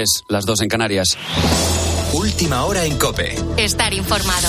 Es las dos en Canarias. Última hora en Cope. Estar informado.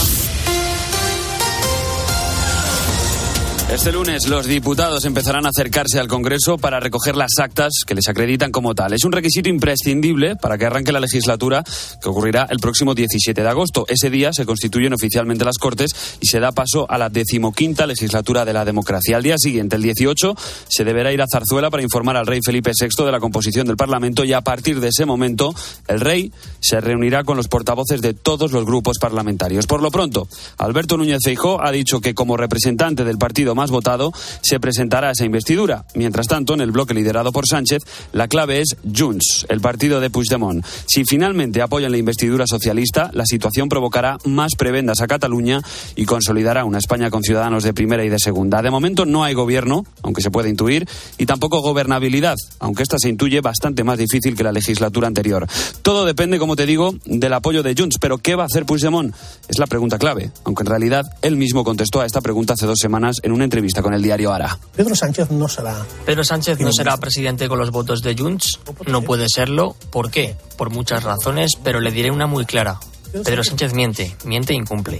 Este lunes los diputados empezarán a acercarse al Congreso para recoger las actas que les acreditan como tal. Es un requisito imprescindible para que arranque la legislatura que ocurrirá el próximo 17 de agosto. Ese día se constituyen oficialmente las Cortes y se da paso a la decimoquinta legislatura de la democracia. Al día siguiente, el 18, se deberá ir a Zarzuela para informar al rey Felipe VI de la composición del Parlamento y a partir de ese momento el rey se reunirá con los portavoces de todos los grupos parlamentarios. Por lo pronto, Alberto Núñez Feijó ha dicho que como representante del partido más votado, se presentará esa investidura. Mientras tanto, en el bloque liderado por Sánchez, la clave es Junts, el partido de Puigdemont. Si finalmente apoyan la investidura socialista, la situación provocará más prebendas a Cataluña y consolidará una España con ciudadanos de primera y de segunda. De momento no hay gobierno, aunque se puede intuir, y tampoco gobernabilidad, aunque esta se intuye bastante más difícil que la legislatura anterior. Todo depende, como te digo, del apoyo de Junts. Pero ¿qué va a hacer Puigdemont? Es la pregunta clave, aunque en realidad él mismo contestó a esta pregunta hace dos semanas en una entrevista con el diario Ara. Pedro Sánchez no será. Pedro Sánchez no será presidente con los votos de Junts. No puede serlo. ¿Por qué? Por muchas razones, pero le diré una muy clara. Pedro Sánchez miente, miente e incumple.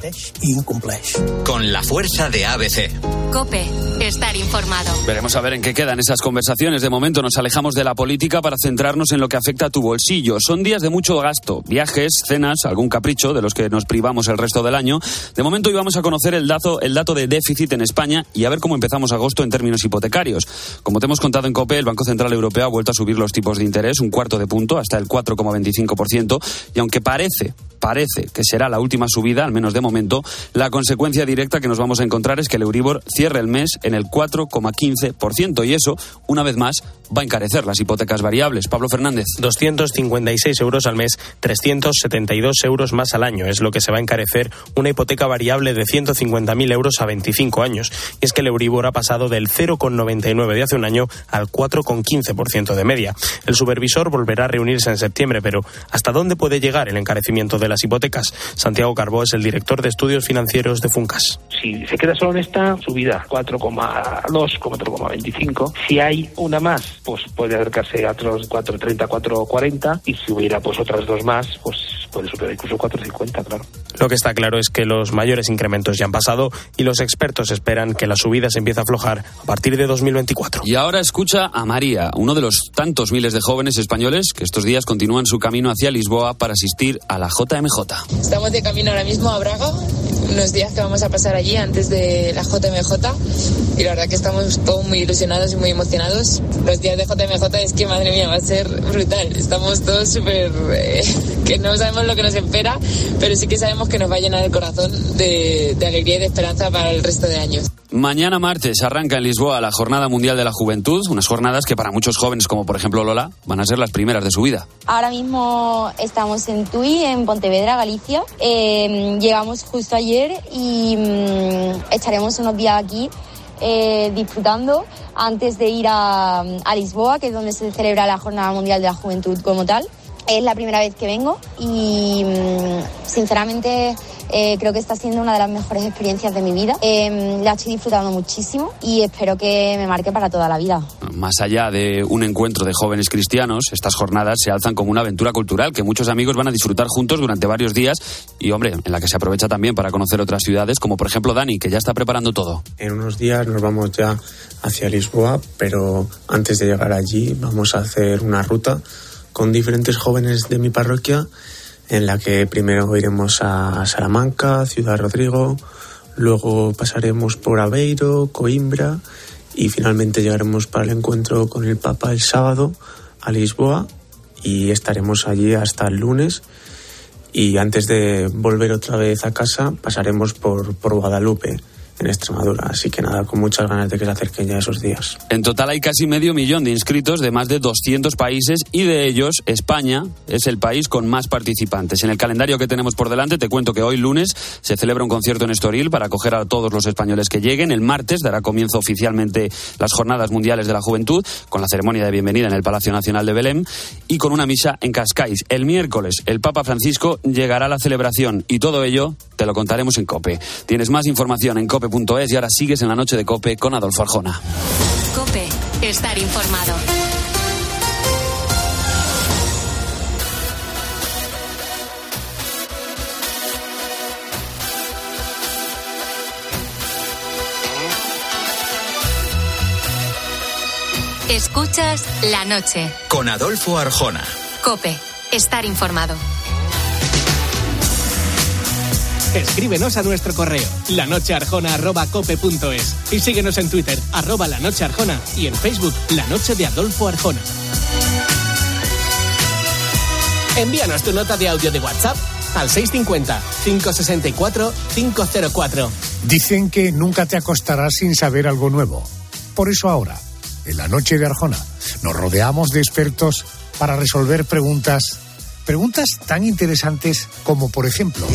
Con la fuerza de ABC. Cope, estar informado. Veremos a ver en qué quedan esas conversaciones. De momento nos alejamos de la política para centrarnos en lo que afecta a tu bolsillo. Son días de mucho gasto, viajes, cenas, algún capricho de los que nos privamos el resto del año. De momento hoy vamos a conocer el dato, el dato de déficit en España y a ver cómo empezamos agosto en términos hipotecarios. Como te hemos contado en COPE, el Banco Central Europeo ha vuelto a subir los tipos de interés un cuarto de punto hasta el 4,25% y aunque parece parece que será la última subida, al menos de momento, la consecuencia directa que nos vamos a encontrar es que el Euribor cierre el mes en el 4,15% y eso, una vez más, va a encarecer las hipotecas variables. Pablo Fernández. 256 euros al mes, 372 euros más al año es lo que se va a encarecer una hipoteca variable de 150.000 euros a 25 años. Y es que el Euribor ha pasado del 0,99 de hace un año al 4,15% de media. El supervisor volverá a reunirse en septiembre, pero ¿hasta dónde puede llegar el encarecimiento de las hipotecas? Santiago Carbó es el director de estudios financieros de Funcas. Si se queda solo en esta subida, 4,2, 4,25. Si hay una más, pues puede acercarse a otros 4,30, 4,40. Y si hubiera pues otras dos más, pues puede superar incluso 4,50, claro. Lo que está claro es que los mayores incrementos ya han pasado y los expertos esperan que la subida se empiece a aflojar a partir de 2024. Y ahora escucha a María, uno de los tantos miles de jóvenes españoles que estos días continúan su camino hacia Lisboa para asistir a la JMJ. Estamos de camino ahora mismo a Braga, unos días que vamos a pasar allí antes de la JMJ y la verdad que estamos todos muy ilusionados y muy emocionados. Los días de JMJ es que madre mía va a ser brutal. Estamos todos súper eh, que no sabemos lo que nos espera, pero sí que sabemos que nos va a llenar el corazón de, de alegría y de esperanza para el resto de años. Mañana martes arranca en Lisboa la Jornada Mundial de la Juventud, unas jornadas que para muchos jóvenes como por ejemplo Lola van a ser las primeras de su vida. Ahora mismo estamos en Tui, en Pontevedra, Galicia. Eh, llegamos justo ayer y mm, estaremos unos días aquí eh, disfrutando antes de ir a, a Lisboa, que es donde se celebra la Jornada Mundial de la Juventud como tal. Es la primera vez que vengo y mm, sinceramente eh, creo que está siendo una de las mejores experiencias de mi vida. Eh, la estoy disfrutando muchísimo y espero que me marque para toda la vida. Más allá de un encuentro de jóvenes cristianos, estas jornadas se alzan como una aventura cultural que muchos amigos van a disfrutar juntos durante varios días y, hombre, en la que se aprovecha también para conocer otras ciudades, como por ejemplo Dani, que ya está preparando todo. En unos días nos vamos ya hacia Lisboa, pero antes de llegar allí vamos a hacer una ruta con diferentes jóvenes de mi parroquia en la que primero iremos a Salamanca, Ciudad Rodrigo, luego pasaremos por Aveiro, Coimbra y finalmente llegaremos para el encuentro con el Papa el sábado a Lisboa y estaremos allí hasta el lunes. Y antes de volver otra vez a casa pasaremos por, por Guadalupe en Extremadura. Así que nada, con muchas ganas de que se acerquen ya esos días. En total hay casi medio millón de inscritos de más de 200 países y de ellos España es el país con más participantes. En el calendario que tenemos por delante te cuento que hoy lunes se celebra un concierto en Estoril para acoger a todos los españoles que lleguen. El martes dará comienzo oficialmente las Jornadas Mundiales de la Juventud con la ceremonia de bienvenida en el Palacio Nacional de Belém y con una misa en Cascais. El miércoles el Papa Francisco llegará a la celebración y todo ello te lo contaremos en COPE. Tienes más información en cope.es y ahora sigues en la noche de COPE con Adolfo Arjona. COPE. Estar informado. Escuchas la noche. Con Adolfo Arjona. Cope. Estar informado. Escríbenos a nuestro correo lanochearjona.cope.es y síguenos en Twitter, arroba la noche arjona y en Facebook, La Noche de Adolfo Arjona. Envíanos tu nota de audio de WhatsApp al 650-564-504. Dicen que nunca te acostarás sin saber algo nuevo. Por eso ahora, en la noche de Arjona, nos rodeamos de expertos para resolver preguntas Preguntas tan interesantes como, por ejemplo,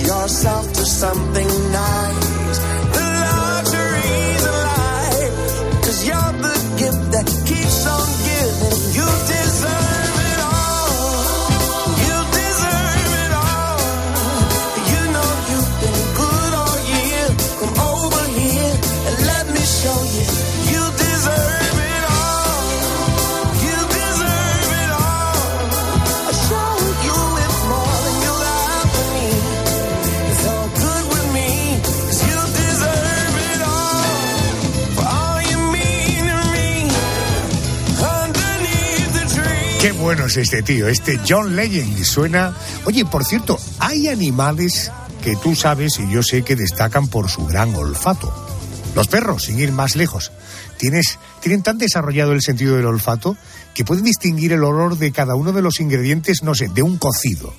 bueno es este tío, este John Legend. Suena. Oye, por cierto, hay animales que tú sabes y yo sé que destacan por su gran olfato. Los perros, sin ir más lejos, tienes, tienen tan desarrollado el sentido del olfato que pueden distinguir el olor de cada uno de los ingredientes, no sé, de un cocido.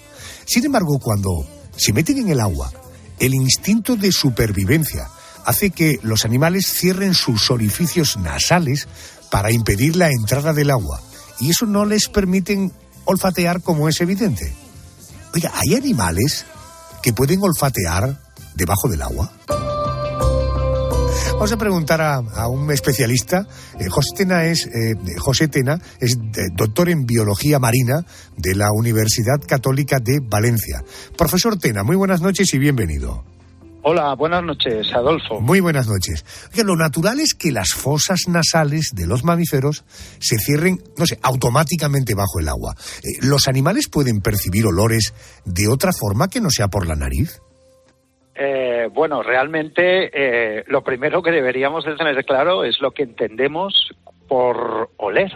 Sin embargo, cuando se meten en el agua, el instinto de supervivencia hace que los animales cierren sus orificios nasales para impedir la entrada del agua y eso no les permiten olfatear como es evidente. Oiga, ¿hay animales que pueden olfatear debajo del agua? Vamos a preguntar a, un especialista. Eh, José Tena es, eh, José Tena es eh, doctor en biología marina de la Universidad Católica de Valencia. Profesor Tena, muy buenas noches y bienvenido. Hola, buenas noches, Adolfo. Muy buenas noches. lo natural es que las fosas nasales de los mamíferos se cierren, no sé, automáticamente bajo el agua. Eh, ¿Los animales pueden percibir olores de otra forma que no sea por la nariz? Eh, bueno, realmente eh, lo primero que deberíamos tener claro es lo que entendemos por oler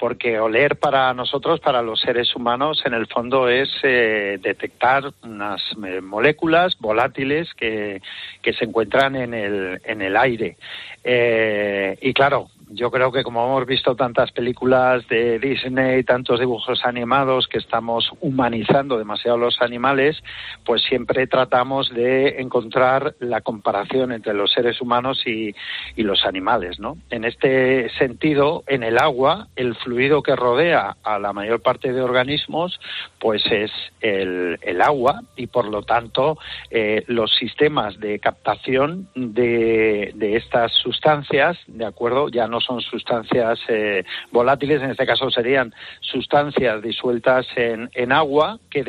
porque oler para nosotros, para los seres humanos, en el fondo es eh, detectar unas eh, moléculas volátiles que, que, se encuentran en el, en el aire. Eh, y claro, yo creo que como hemos visto tantas películas de Disney, tantos dibujos animados que estamos humanizando demasiado los animales, pues siempre tratamos de encontrar la comparación entre los seres humanos y, los animales, ¿no? En este sentido, en el agua, el fluido que rodea a la mayor parte de organismos, pues es el, agua y por lo tanto eh, los sistemas de captación de, de estas sustancias, de acuerdo, ya no son sustancias eh, volátiles, en este caso serían sustancias disueltas en, en agua, que,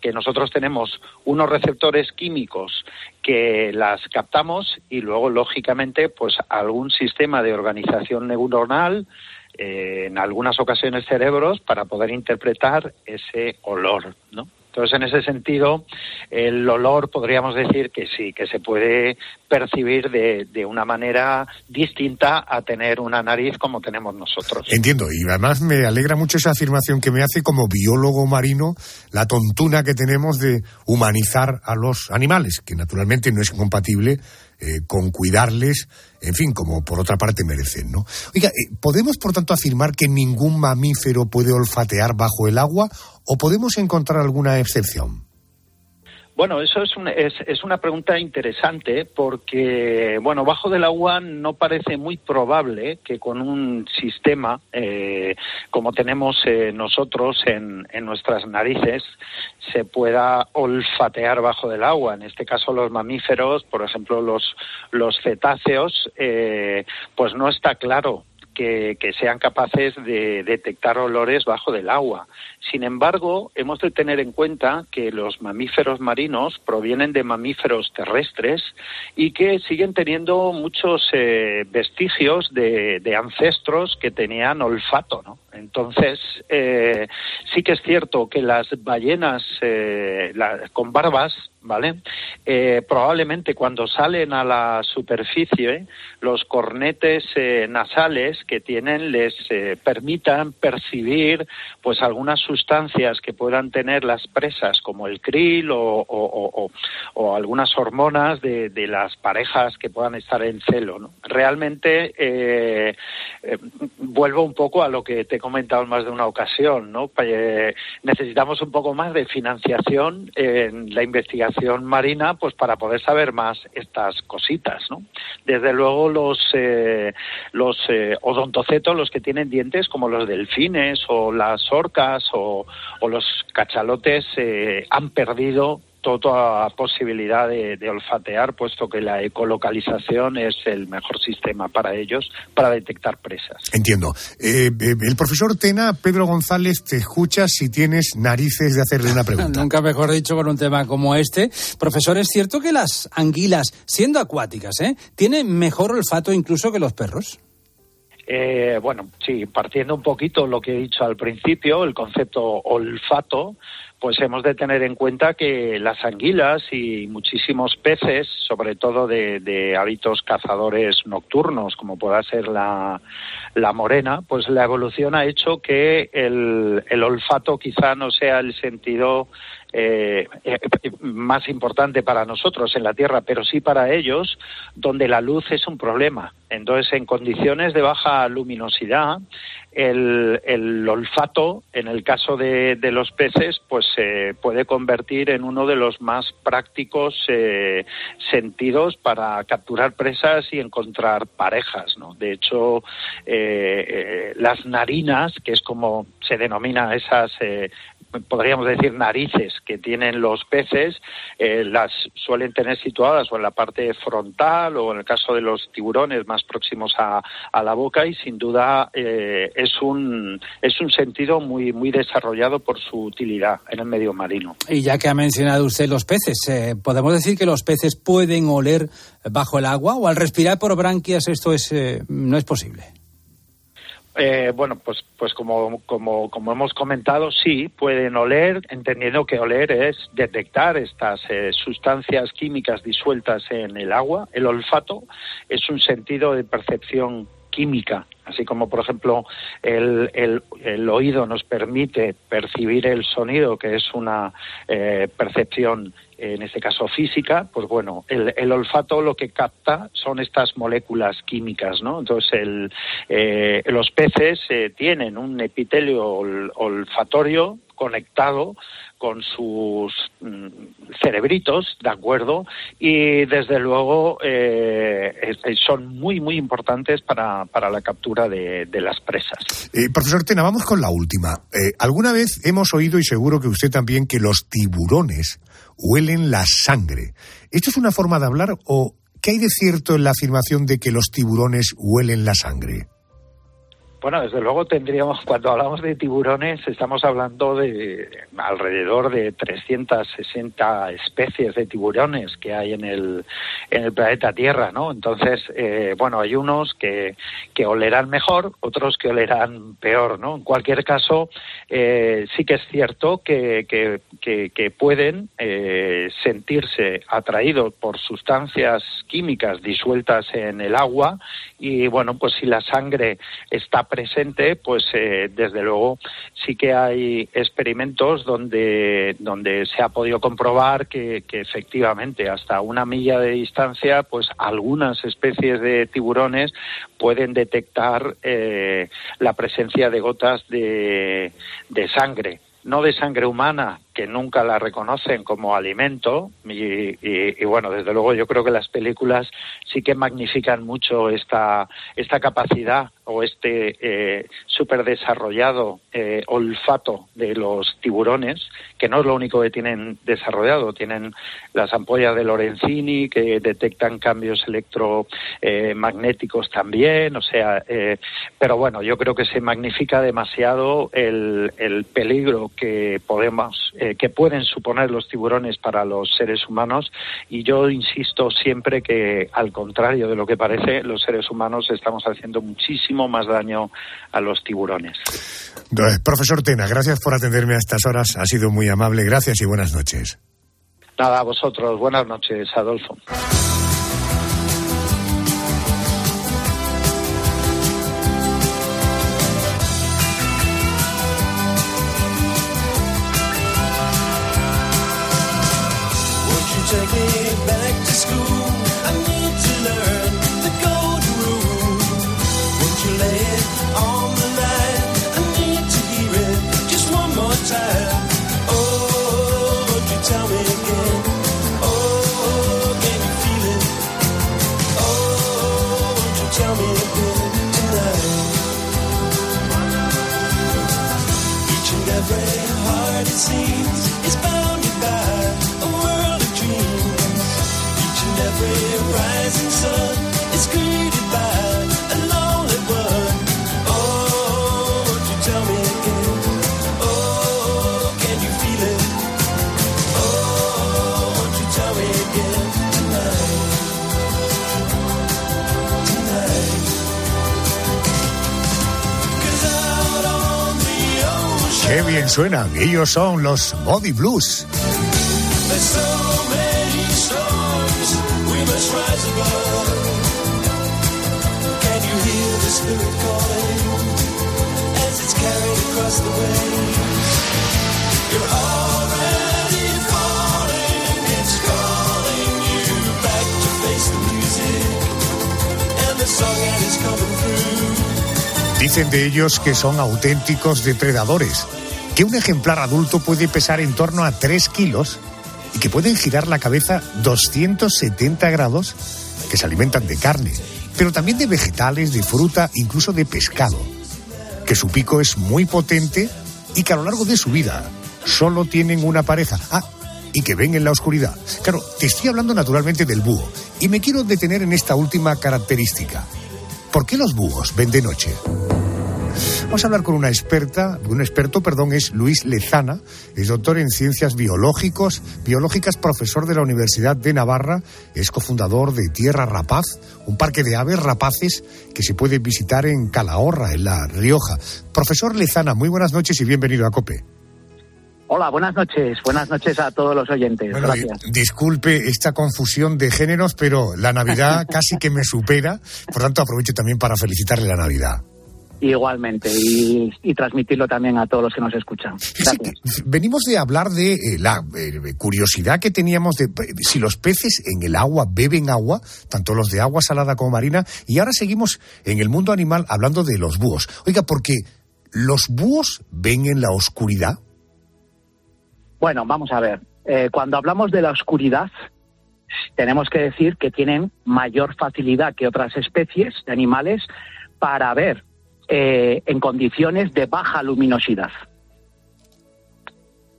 que nosotros tenemos unos receptores químicos que las captamos y luego, lógicamente, pues algún sistema de organización neuronal, eh, en algunas ocasiones cerebros, para poder interpretar ese olor, ¿no? Entonces, en ese sentido, el olor podríamos decir que sí, que se puede percibir de, de, una manera distinta a tener una nariz como tenemos nosotros. Entiendo, y además me alegra mucho esa afirmación que me hace como biólogo marino, la tontuna que tenemos de humanizar a los animales, que naturalmente no es compatible eh, con cuidarles, en fin, como por otra parte merecen, ¿no? Oiga, eh, ¿podemos por tanto afirmar que ningún mamífero puede olfatear bajo el agua o podemos encontrar alguna excepción? Bueno, eso es, es, es, una pregunta interesante porque, bueno, bajo del agua no parece muy probable que con un sistema eh, como tenemos eh, nosotros en, en, nuestras narices se pueda olfatear bajo del agua. En este caso, los mamíferos, por ejemplo, los, los cetáceos, eh, pues no está claro que, sean capaces de detectar olores bajo del agua. Sin embargo, hemos de tener en cuenta que los mamíferos marinos provienen de mamíferos terrestres y que siguen teniendo muchos eh, vestigios de, ancestros que tenían olfato, ¿no? Entonces, eh, sí que es cierto que las ballenas eh, con barbas ¿vale? Eh, probablemente cuando salen a la superficie, los cornetes nasales que tienen les permitan percibir pues algunas sustancias que puedan tener las presas, como el krill o, algunas hormonas de, las parejas que puedan estar en celo. ¿no? Realmente vuelvo un poco a lo que te he comentado en más de una ocasión, ¿no? necesitamos un poco más de financiación en la investigación marina, pues para poder saber más estas cositas, ¿no? Desde luego los eh, los eh, odontocetos, los que tienen dientes, como los delfines o las orcas o, los cachalotes, eh, han perdido toda posibilidad de, olfatear, puesto que la ecolocalización es el mejor sistema para ellos para detectar presas. Entiendo. Eh, eh, el profesor Tena, Pedro González, te escucha si tienes narices de hacerle una pregunta. Nunca mejor dicho con un tema como este. Profesor, ¿es cierto que las anguilas, siendo acuáticas, ¿eh? tienen mejor olfato incluso que los perros? Eh, bueno, sí, partiendo un poquito lo que he dicho al principio, el concepto olfato, pues hemos de tener en cuenta que las anguilas y muchísimos peces, sobre todo de, hábitos cazadores nocturnos, como pueda ser la, morena, pues la evolución ha hecho que el, olfato quizá no sea el sentido eh, eh, más importante para nosotros en la Tierra, pero sí para ellos, donde la luz es un problema. Entonces, en condiciones de baja luminosidad, el, olfato, en el caso de, los peces, pues se puede convertir en uno de los más prácticos eh, sentidos para capturar presas y encontrar parejas. ¿no? De hecho, las narinas, que es como se denomina esas podríamos decir, narices que tienen los peces, eh, las suelen tener situadas o en la parte frontal o en el caso de los tiburones más próximos a, la boca y sin duda eh, es, un, es un sentido muy, muy desarrollado por su utilidad en el medio marino. Y ya que ha mencionado usted los peces, eh, ¿podemos decir que los peces pueden oler bajo el agua o al respirar por branquias esto es, no es posible? Eh, bueno, pues, pues como, como, como hemos comentado, sí, pueden oler, entendiendo que oler es detectar estas eh, sustancias químicas disueltas en el agua. El olfato es un sentido de percepción química, así como por ejemplo el, el, oído nos permite percibir el sonido, que es una eh, percepción en este caso física, pues bueno, el, el, olfato lo que capta son estas moléculas químicas, ¿no? Entonces el, eh, los peces eh, tienen un epitelio olfatorio conectado con sus mm, cerebritos, ¿de acuerdo? Y desde luego eh, son muy, muy importantes para, para la captura de, las presas. Eh, profesor Tena, vamos con la última. Eh, ¿Alguna vez hemos oído, y seguro que usted también, que los tiburones huelen la sangre? ¿Esto es una forma de hablar o qué hay de cierto en la afirmación de que los tiburones huelen la sangre? Bueno, desde luego tendríamos, cuando hablamos de tiburones, estamos hablando de alrededor de 360 especies de tiburones que hay en el, en el planeta Tierra, ¿no? Entonces, eh, bueno, hay unos que, que olerán mejor, otros que olerán peor, ¿no? En cualquier caso, eh, sí que es cierto que, que, pueden eh, sentirse atraídos por sustancias químicas disueltas en el agua y, bueno, pues si la sangre está presente, pues eh, desde luego sí que hay experimentos donde, donde se ha podido comprobar que, efectivamente hasta una milla de distancia, pues algunas especies de tiburones pueden detectar eh, la presencia de gotas de, de sangre no de sangre humana, que nunca la reconocen como alimento, y, bueno, desde luego yo creo que las películas sí que magnifican mucho esta, esta capacidad o este eh, súper desarrollado eh, olfato de los tiburones, que no es lo único que tienen desarrollado, tienen las ampollas de Lorenzini que detectan cambios electromagnéticos también, o sea, eh, pero bueno, yo creo que se magnifica demasiado el, el peligro que podemos, eh, que pueden suponer los tiburones para los seres humanos y yo insisto siempre que al contrario de lo que parece, los seres humanos estamos haciendo muchísimo más daño a los tiburones. Profesor Tena, gracias por atenderme a estas horas. Ha sido muy amable. Gracias y buenas noches. Nada, a vosotros. Buenas noches, Adolfo. And the song that is coming through. Dicen de ellos que son auténticos depredadores, que un ejemplar adulto puede pesar en torno a 3 kilos y que pueden girar la cabeza 270 grados, que se alimentan de carne, pero también de vegetales, de fruta, incluso de pescado, que su pico es muy potente y que a lo largo de su vida solo tienen una pareja. Ah, y que ven en la oscuridad. Claro, te estoy hablando naturalmente del búho y me quiero detener en esta última característica. ¿Por qué los búhos ven de noche? Vamos a hablar con una experta, un experto, perdón, es Luis Lezana, es doctor en ciencias biológicos, biológicas, profesor de la Universidad de Navarra, es cofundador de Tierra Rapaz, un parque de aves rapaces que se puede visitar en Calahorra, en La Rioja. Profesor Lezana, muy buenas noches y bienvenido a COPE. Hola, buenas noches. Buenas noches a todos los oyentes. Bueno, Gracias. di- disculpe esta confusión de géneros, pero la Navidad casi que me supera, por tanto aprovecho también para felicitarle la Navidad. Igualmente, y, y transmitirlo también a todos los que nos escuchan. Gracias. Venimos de hablar de eh, la eh, curiosidad que teníamos de eh, si los peces en el agua beben agua, tanto los de agua salada como marina, y ahora seguimos en el mundo animal hablando de los búhos. Oiga, porque los búhos ven en la oscuridad. Bueno, vamos a ver. Eh, cuando hablamos de la oscuridad, tenemos que decir que tienen mayor facilidad que otras especies de animales para ver eh, en condiciones de baja luminosidad.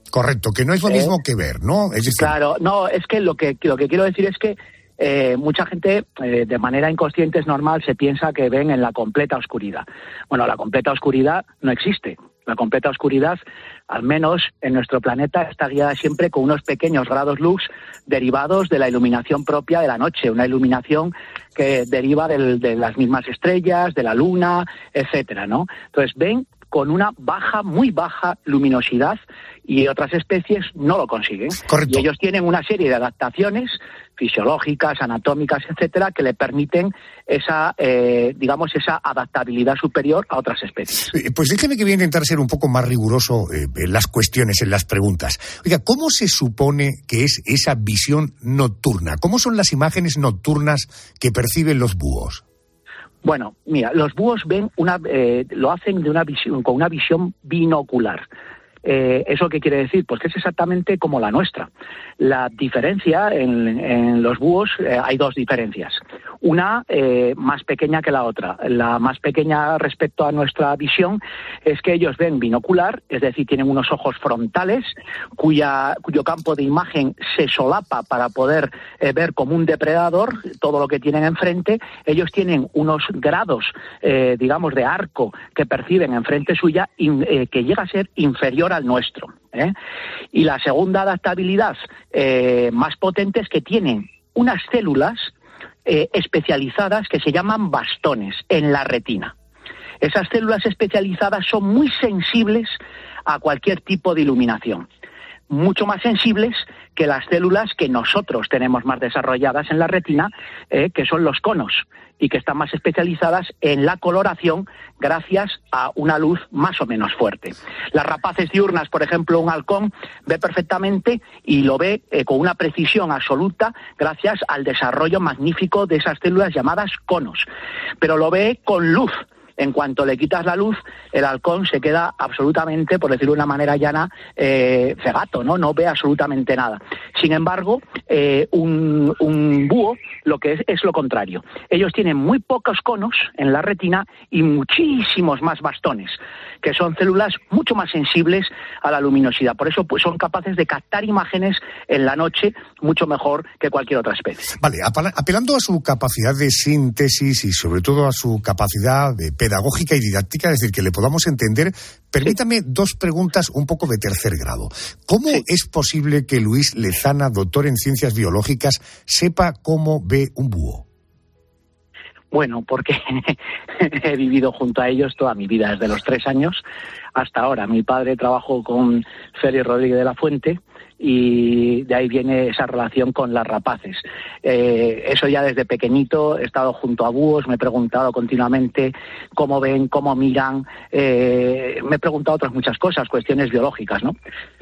Correcto, que no es lo Eh, mismo que ver, ¿no? Es decir, Claro, no, es que lo que, lo que quiero decir es que eh, mucha gente eh, de manera inconsciente es normal, se piensa que ven en la completa oscuridad. Bueno, la completa oscuridad no existe. La completa oscuridad, al menos en nuestro planeta, está guiada siempre con unos pequeños grados lux derivados de la iluminación propia de la noche, una iluminación que deriva del- de las mismas estrellas, de la luna, etcétera, ¿no? Entonces ven con una baja, muy baja luminosidad y otras especies no lo consiguen. Y ellos tienen una serie de adaptaciones fisiológicas, anatómicas, etcétera, que le permiten esa, eh, digamos, esa adaptabilidad superior a otras especies. Pues déjeme que voy a intentar ser un poco más riguroso eh, en las cuestiones, en las preguntas. Oiga, ¿cómo se supone que es esa visión nocturna? ¿Cómo son las imágenes nocturnas que perciben los búhos? Bueno, mira, los búhos ven una, eh, lo hacen de una visión, con una visión binocular. Eh, ¿Eso qué quiere decir? Pues que es exactamente como la nuestra. La diferencia en, en los búhos, eh, hay dos diferencias. Una eh, más pequeña que la otra. La más pequeña respecto a nuestra visión es que ellos ven binocular, es decir, tienen unos ojos frontales cuya, cuyo campo de imagen se solapa para poder eh, ver como un depredador todo lo que tienen enfrente. Ellos tienen unos grados, digamos, de arco que perciben enfrente suya que llega a ser inferior al nuestro. ¿eh? Y la segunda adaptabilidad eh, más potente es que tienen unas células eh, especializadas que se llaman bastones en la retina. Esas células especializadas son muy sensibles a cualquier tipo de iluminación. Mucho más sensibles que las células que nosotros tenemos más desarrolladas en la retina, eh, que son los conos, y que están más especializadas en la coloración gracias a una luz más o menos fuerte. Las rapaces diurnas, por ejemplo, un halcón ve perfectamente y lo ve eh, con una precisión absoluta gracias al desarrollo magnífico de esas células llamadas conos, pero lo ve con luz en cuanto le quitas la luz, el halcón se queda absolutamente, por decirlo de una manera llana, eh, cegato, ¿no? No ve absolutamente nada. Sin embargo, eh, un, búho lo que es es lo contrario. Ellos tienen muy pocos conos en la retina y muchísimos más bastones, que son células mucho más sensibles a la luminosidad. Por eso pues, son capaces de captar imágenes en la noche mucho mejor que cualquier otra especie. Vale, apela- apelando a su capacidad de síntesis y sobre todo a su capacidad de pedagógica y didáctica, es decir, que le podamos entender, permítame dos preguntas un poco de tercer grado. ¿Cómo es posible que Luis Lezana, doctor en ciencias biológicas, sepa cómo ve un búho? Bueno, porque he vivido junto a ellos toda mi vida, desde los tres años hasta ahora. Mi padre trabajó con Félix Rodríguez de la Fuente y de ahí viene esa relación con las rapaces. Eh, eso ya desde pequeñito he estado junto a búhos, me he preguntado continuamente cómo ven, cómo miran, eh, me he preguntado otras muchas cosas, cuestiones biológicas, ¿no?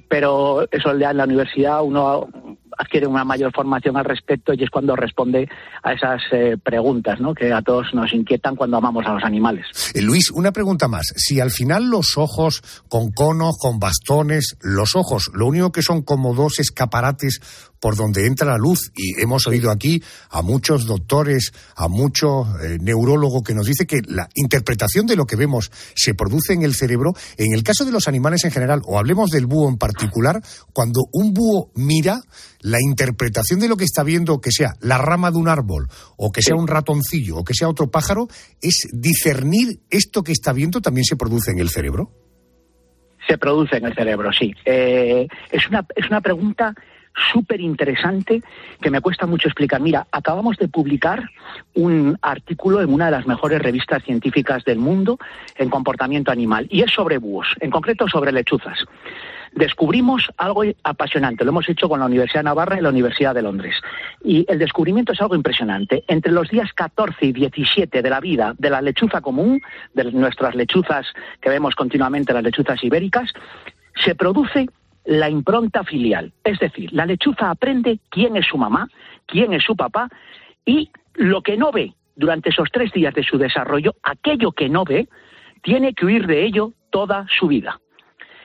Pero eso ya en la universidad uno adquiere una mayor formación al respecto y es cuando responde a esas eh, preguntas ¿no? que a todos nos inquietan cuando amamos a los animales. Eh, Luis, una pregunta más. Si al final los ojos con conos, con bastones, los ojos, lo único que son como dos escaparates por donde entra la luz, y hemos oído aquí a muchos doctores, a muchos eh, neurólogos que nos dice que la interpretación de lo que vemos se produce en el cerebro. En el caso de los animales en general, o hablemos del búho en particular, cuando un búho mira, la interpretación de lo que está viendo, que sea la rama de un árbol, o que sea un ratoncillo, o que sea otro pájaro, es discernir esto que está viendo también se produce en el cerebro. Se produce en el cerebro, sí. Eh, es, una, es una pregunta súper interesante que me cuesta mucho explicar. Mira, acabamos de publicar un artículo en una de las mejores revistas científicas del mundo en comportamiento animal y es sobre búhos, en concreto sobre lechuzas. Descubrimos algo apasionante, lo hemos hecho con la Universidad de Navarra y la Universidad de Londres. Y el descubrimiento es algo impresionante. Entre los días 14 y 17 de la vida de la lechuza común, de nuestras lechuzas que vemos continuamente, las lechuzas ibéricas, se produce la impronta filial. Es decir, la lechuza aprende quién es su mamá, quién es su papá y lo que no ve durante esos tres días de su desarrollo, aquello que no ve, tiene que huir de ello toda su vida.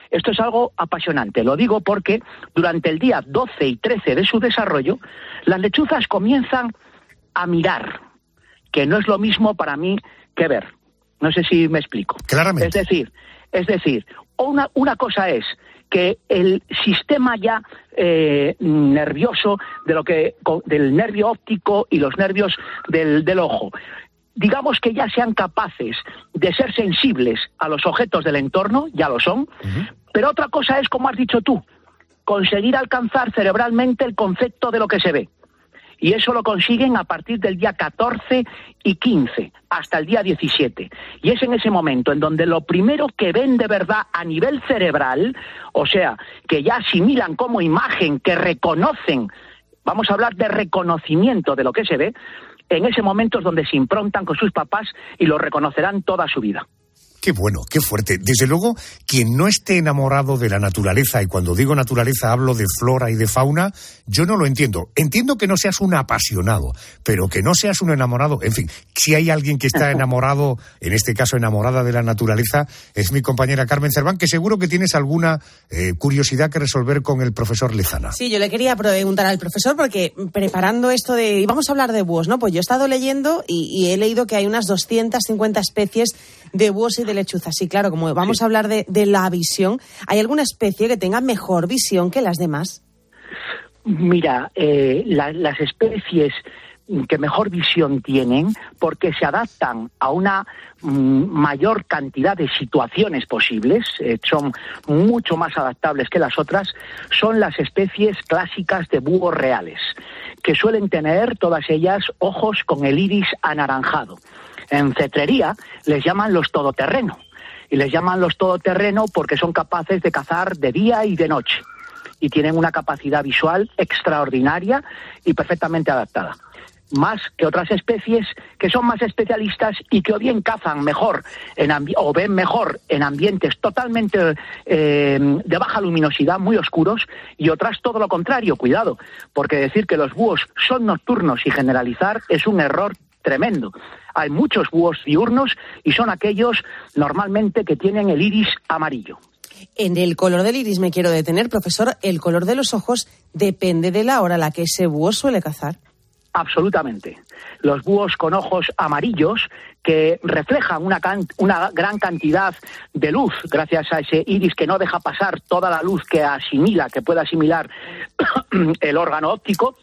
Esto es algo apasionante. Lo digo porque durante el día 12 y 13 de su desarrollo, las lechuzas comienzan a mirar, que no es lo mismo para mí que ver. No sé si me explico. Claramente. Es decir, es decir, una, una cosa es que el sistema ya eh, nervioso de lo que del nervio óptico y los nervios del, del ojo digamos que ya sean capaces de ser sensibles a los objetos del entorno, ya lo son, pero otra cosa es, como has dicho tú, conseguir alcanzar cerebralmente el concepto de lo que se ve. Y eso lo consiguen a partir del día 14 y 15 hasta el día 17. Y es en ese momento en donde lo primero que ven de verdad a nivel cerebral, o sea, que ya asimilan como imagen, que reconocen, vamos a hablar de reconocimiento de lo que se ve, en ese momento es donde se improntan con sus papás y lo reconocerán toda su vida. Qué bueno, qué fuerte. Desde luego, quien no esté enamorado de la naturaleza, y cuando digo naturaleza hablo de flora y de fauna, yo no lo entiendo. Entiendo que no seas un apasionado, pero que no seas un enamorado. En fin, si hay alguien que está enamorado, en este caso enamorada de la naturaleza, es mi compañera Carmen Cerván, que seguro que tienes alguna eh, curiosidad que resolver con el profesor Lezana. Sí, yo le quería preguntar al profesor porque preparando esto de... Y vamos a hablar de búhos, ¿no? Pues yo he estado leyendo y, y he leído que hay unas 250 especies de búhos y de lechuzas. Y claro, como vamos a hablar de, de la visión, ¿hay alguna especie que tenga mejor visión que las demás? Mira, eh, la- las especies que mejor visión tienen, porque se adaptan a una mm, mayor cantidad de situaciones posibles, eh, son mucho más adaptables que las otras, son las especies clásicas de búhos reales, que suelen tener todas ellas ojos con el iris anaranjado. En cetrería les llaman los todoterreno, y les llaman los todoterreno porque son capaces de cazar de día y de noche. Y tienen una capacidad visual extraordinaria y perfectamente adaptada. Más que otras especies que son más especialistas y que o bien cazan mejor en o ven mejor en ambientes totalmente eh, de baja luminosidad, muy oscuros, y otras todo lo contrario, cuidado, porque decir que los búhos son nocturnos y generalizar es un error tremendo. Hay muchos búhos diurnos y son aquellos normalmente que tienen el iris amarillo. En el color del iris me quiero detener, profesor. El color de los ojos depende de la hora a la que ese búho suele cazar. Absolutamente. Los búhos con ojos amarillos que reflejan una, can- una gran cantidad de luz gracias a ese iris que no deja pasar toda la luz que asimila, que puede asimilar el órgano óptico.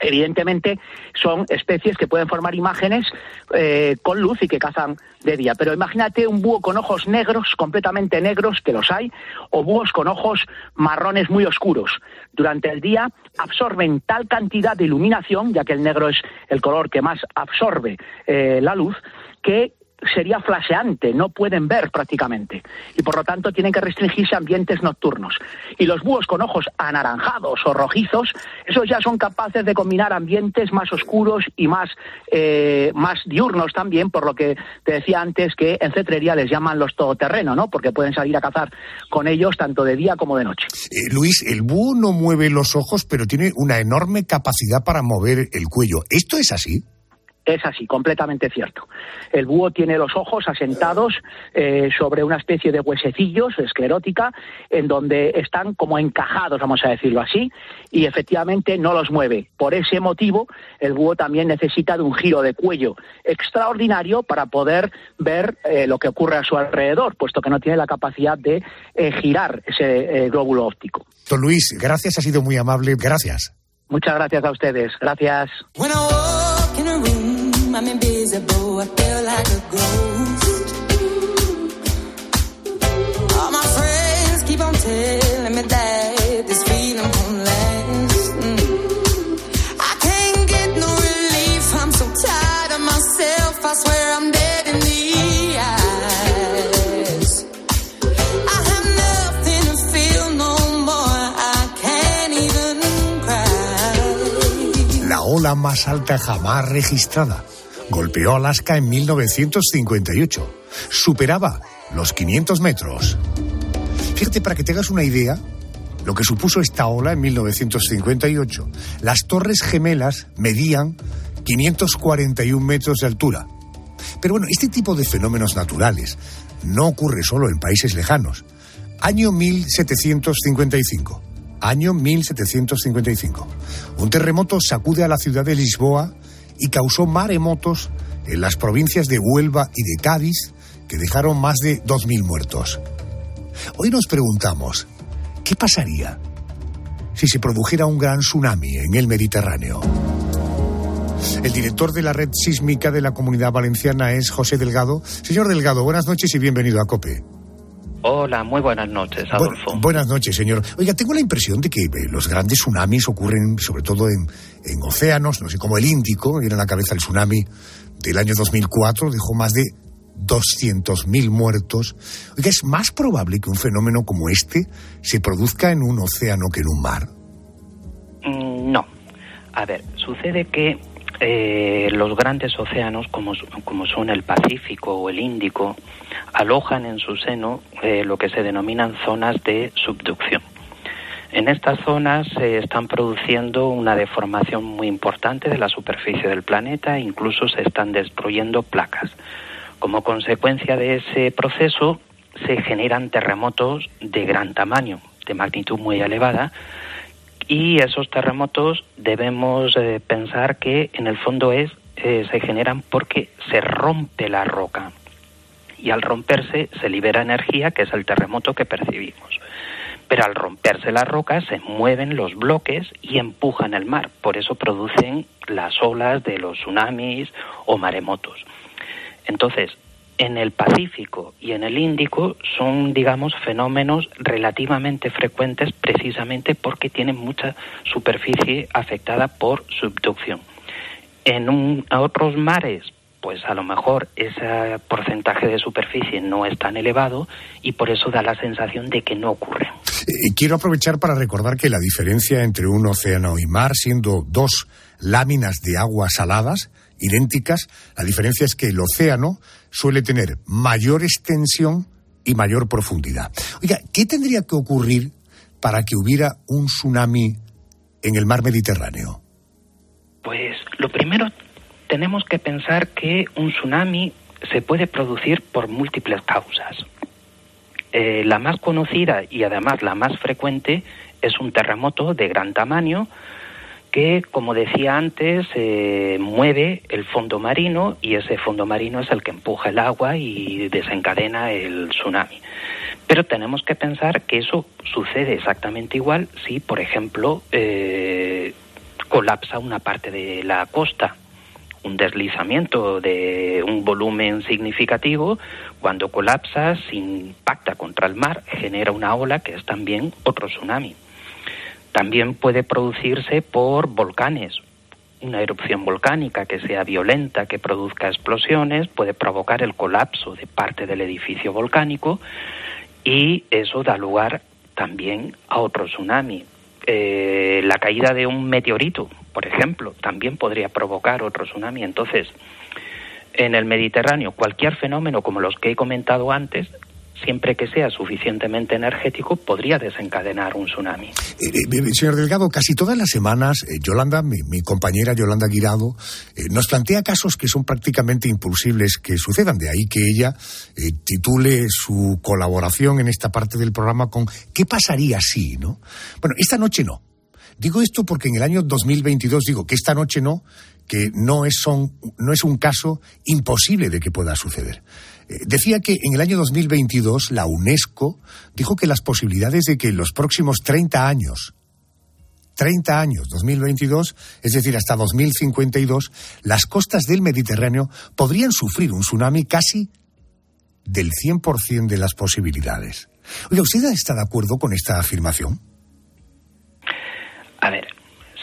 Evidentemente son especies que pueden formar imágenes eh, con luz y que cazan de día. Pero imagínate un búho con ojos negros, completamente negros, que los hay, o búhos con ojos marrones muy oscuros. Durante el día absorben tal cantidad de iluminación, ya que el negro es el color que más absorbe eh, la luz, que sería flaseante, no pueden ver prácticamente y por lo tanto tienen que restringirse a ambientes nocturnos. Y los búhos con ojos anaranjados o rojizos, esos ya son capaces de combinar ambientes más oscuros y más, eh, más diurnos también, por lo que te decía antes que en cetrería les llaman los todoterreno, ¿no? Porque pueden salir a cazar con ellos tanto de día como de noche. Eh, Luis, el búho no mueve los ojos, pero tiene una enorme capacidad para mover el cuello. ¿Esto es así? Es así, completamente cierto. El búho tiene los ojos asentados eh, sobre una especie de huesecillos, esclerótica, en donde están como encajados, vamos a decirlo así, y efectivamente no los mueve. Por ese motivo, el búho también necesita de un giro de cuello extraordinario para poder ver eh, lo que ocurre a su alrededor, puesto que no tiene la capacidad de eh, girar ese eh, glóbulo óptico. Don Luis, gracias, ha sido muy amable. Gracias. Muchas gracias a ustedes. Gracias. I I'm invisible. I feel like a ghost. Ola más alta jamás registrada golpeó Alaska en 1958. Superaba los 500 metros. Fíjate, para que te hagas una idea, lo que supuso esta ola en 1958. Las Torres Gemelas medían 541 metros de altura. Pero bueno, este tipo de fenómenos naturales no ocurre solo en países lejanos. Año 1755. Año 1755. Un terremoto sacude a la ciudad de Lisboa y causó maremotos en las provincias de Huelva y de Cádiz que dejaron más de 2.000 muertos. Hoy nos preguntamos, ¿qué pasaría si se produjera un gran tsunami en el Mediterráneo? El director de la red sísmica de la Comunidad Valenciana es José Delgado. Señor Delgado, buenas noches y bienvenido a COPE. Hola, muy buenas noches, Adolfo. Bu- buenas noches, señor. Oiga, tengo la impresión de que eh, los grandes tsunamis ocurren sobre todo en, en océanos, no sé, como el Índico, me viene a la cabeza el tsunami del año 2004, dejó más de 200.000 muertos. Oiga, ¿es más probable que un fenómeno como este se produzca en un océano que en un mar? Mm, No. A ver, sucede que eh, los grandes océanos, como, como son el Pacífico o el Índico, alojan en su seno eh, lo que se denominan zonas de subducción. En estas zonas se están produciendo una deformación muy importante de la superficie del planeta, incluso se están destruyendo placas. Como consecuencia de ese proceso se generan terremotos de gran tamaño, de magnitud muy elevada, y esos terremotos debemos eh, pensar que en el fondo es eh, se generan porque se rompe la roca y al romperse se libera energía que es el terremoto que percibimos. Pero al romperse la roca se mueven los bloques y empujan el mar, por eso producen las olas de los tsunamis o maremotos. Entonces, en el Pacífico y en el Índico son, digamos, fenómenos relativamente frecuentes precisamente porque tienen mucha superficie afectada por subducción. En un- otros mares, pues a lo mejor ese porcentaje de superficie no es tan elevado y por eso da la sensación de que no ocurre. Quiero aprovechar para recordar que la diferencia entre un océano y mar, siendo dos láminas de agua saladas, idénticas, la diferencia es que el océano suele tener mayor extensión y mayor profundidad. Oiga, ¿qué tendría que ocurrir para que hubiera un tsunami en el mar Mediterráneo? Pues lo primero tenemos que pensar que un tsunami se puede producir por múltiples causas. Eh, la más conocida y además la más frecuente es un terremoto de gran tamaño que, como decía antes, eh, mueve el fondo marino y ese fondo marino es el que empuja el agua y desencadena el tsunami. Pero tenemos que pensar que eso sucede exactamente igual si, por ejemplo, eh, colapsa una parte de la costa un deslizamiento de un volumen significativo, cuando colapsa, se impacta contra el mar, genera una ola que es también otro tsunami. También puede producirse por volcanes. Una erupción volcánica que sea violenta, que produzca explosiones, puede provocar el colapso de parte del edificio volcánico y eso da lugar también a otro tsunami. Eh, la caída de un meteorito, por ejemplo, también podría provocar otro tsunami. Entonces, en el Mediterráneo, cualquier fenómeno como los que he comentado antes, siempre que sea suficientemente energético, podría desencadenar un tsunami. Eh, eh, señor Delgado, casi todas las semanas, eh, Yolanda, mi, mi, compañera Yolanda Guirado, nos plantea casos que son prácticamente impulsibles que sucedan. De ahí que ella titule su colaboración en esta parte del programa con ¿Qué pasaría si? ¿no? Bueno, esta noche no. Digo esto porque en el año 2022 digo que esta noche no, que no es, son, no es un caso imposible de que pueda suceder. Decía que en el año 2022 la UNESCO dijo que las posibilidades de que en los próximos 30 años, 30 años, 2022, es decir, hasta 2052, las costas del Mediterráneo podrían sufrir un tsunami casi del 100% de las posibilidades. Oiga, ¿usted está de acuerdo con esta afirmación? A ver,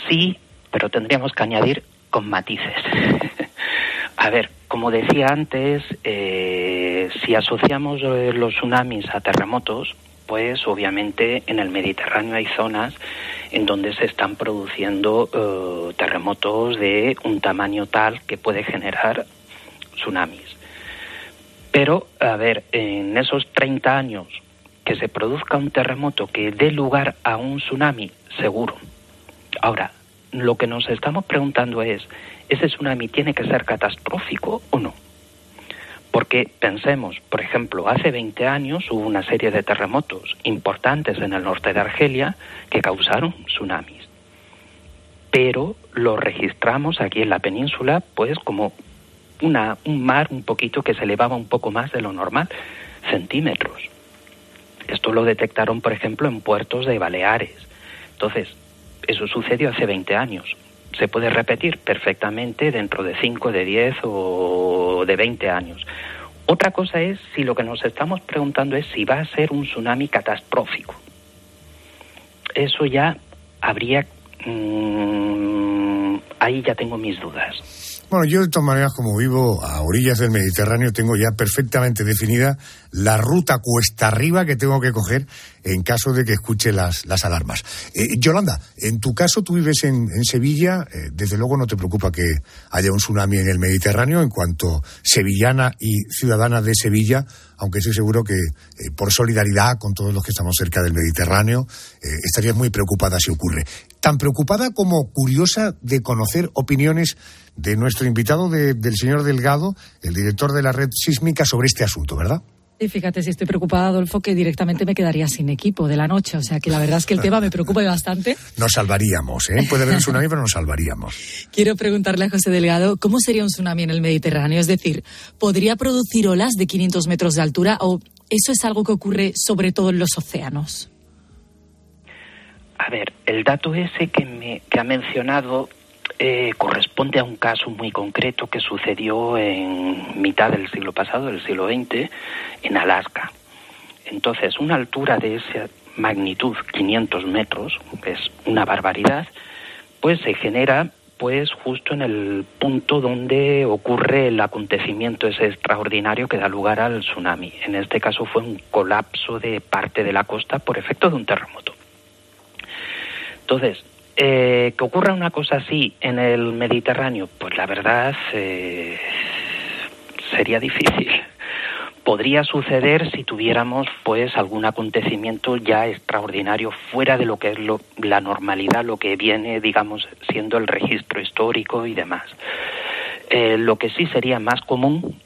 sí, pero tendríamos que añadir con matices. a ver, como decía antes, eh, si asociamos eh, los tsunamis a terremotos, pues obviamente en el Mediterráneo hay zonas en donde se están produciendo eh, terremotos de un tamaño tal que puede generar tsunamis. Pero, a ver, en esos 30 años que se produzca un terremoto que dé lugar a un tsunami, seguro. Ahora, lo que nos estamos preguntando es, ¿ese tsunami tiene que ser catastrófico o no? Porque pensemos, por ejemplo, hace 20 años hubo una serie de terremotos importantes en el norte de Argelia que causaron tsunamis. Pero lo registramos aquí en la península, pues como una, un mar un poquito que se elevaba un poco más de lo normal, centímetros. Esto lo detectaron, por ejemplo, en puertos de Baleares. Entonces, eso sucedió hace 20 años. Se puede repetir perfectamente dentro de 5, de 10 o de 20 años. Otra cosa es si lo que nos estamos preguntando es si va a ser un tsunami catastrófico. Eso ya habría... Mmm, ahí ya tengo mis dudas. Bueno, yo de todas maneras, como vivo a orillas del Mediterráneo, tengo ya perfectamente definida la ruta cuesta arriba que tengo que coger en caso de que escuche las, las alarmas. Eh, Yolanda, en tu caso tú vives en, en Sevilla, eh, desde luego no te preocupa que haya un tsunami en el Mediterráneo en cuanto sevillana y ciudadana de Sevilla, aunque estoy seguro que eh, por solidaridad con todos los que estamos cerca del Mediterráneo, estarías muy preocupada si ocurre. Tan preocupada como curiosa de conocer opiniones de nuestro invitado, de, del señor Delgado, el director de la red sísmica, sobre este asunto, ¿verdad? Y fíjate, si estoy preocupada, Adolfo, que directamente me quedaría sin equipo de la noche. O sea, que la verdad es que el tema me preocupa bastante. Nos salvaríamos, ¿eh? Puede haber un tsunami, pero nos salvaríamos. Quiero preguntarle a José Delgado, ¿cómo sería un tsunami en el Mediterráneo? Es decir, ¿podría producir olas de 500 metros de altura o eso es algo que ocurre sobre todo en los océanos? A ver, el dato ese que, me, que ha mencionado eh, corresponde a un caso muy concreto que sucedió en mitad del siglo pasado, del siglo XX, en Alaska. Entonces, una altura de esa magnitud, 500 metros, es una barbaridad, pues se genera pues justo en el punto donde ocurre el acontecimiento ese extraordinario que da lugar al tsunami. En este caso fue un colapso de parte de la costa por efecto de un terremoto. Entonces, eh, que ocurra una cosa así en el Mediterráneo, pues la verdad eh, sería difícil. Podría suceder si tuviéramos pues algún acontecimiento ya extraordinario fuera de lo que es lo- la normalidad, lo que viene, digamos, siendo el registro histórico y demás. Eh, lo que sí sería más común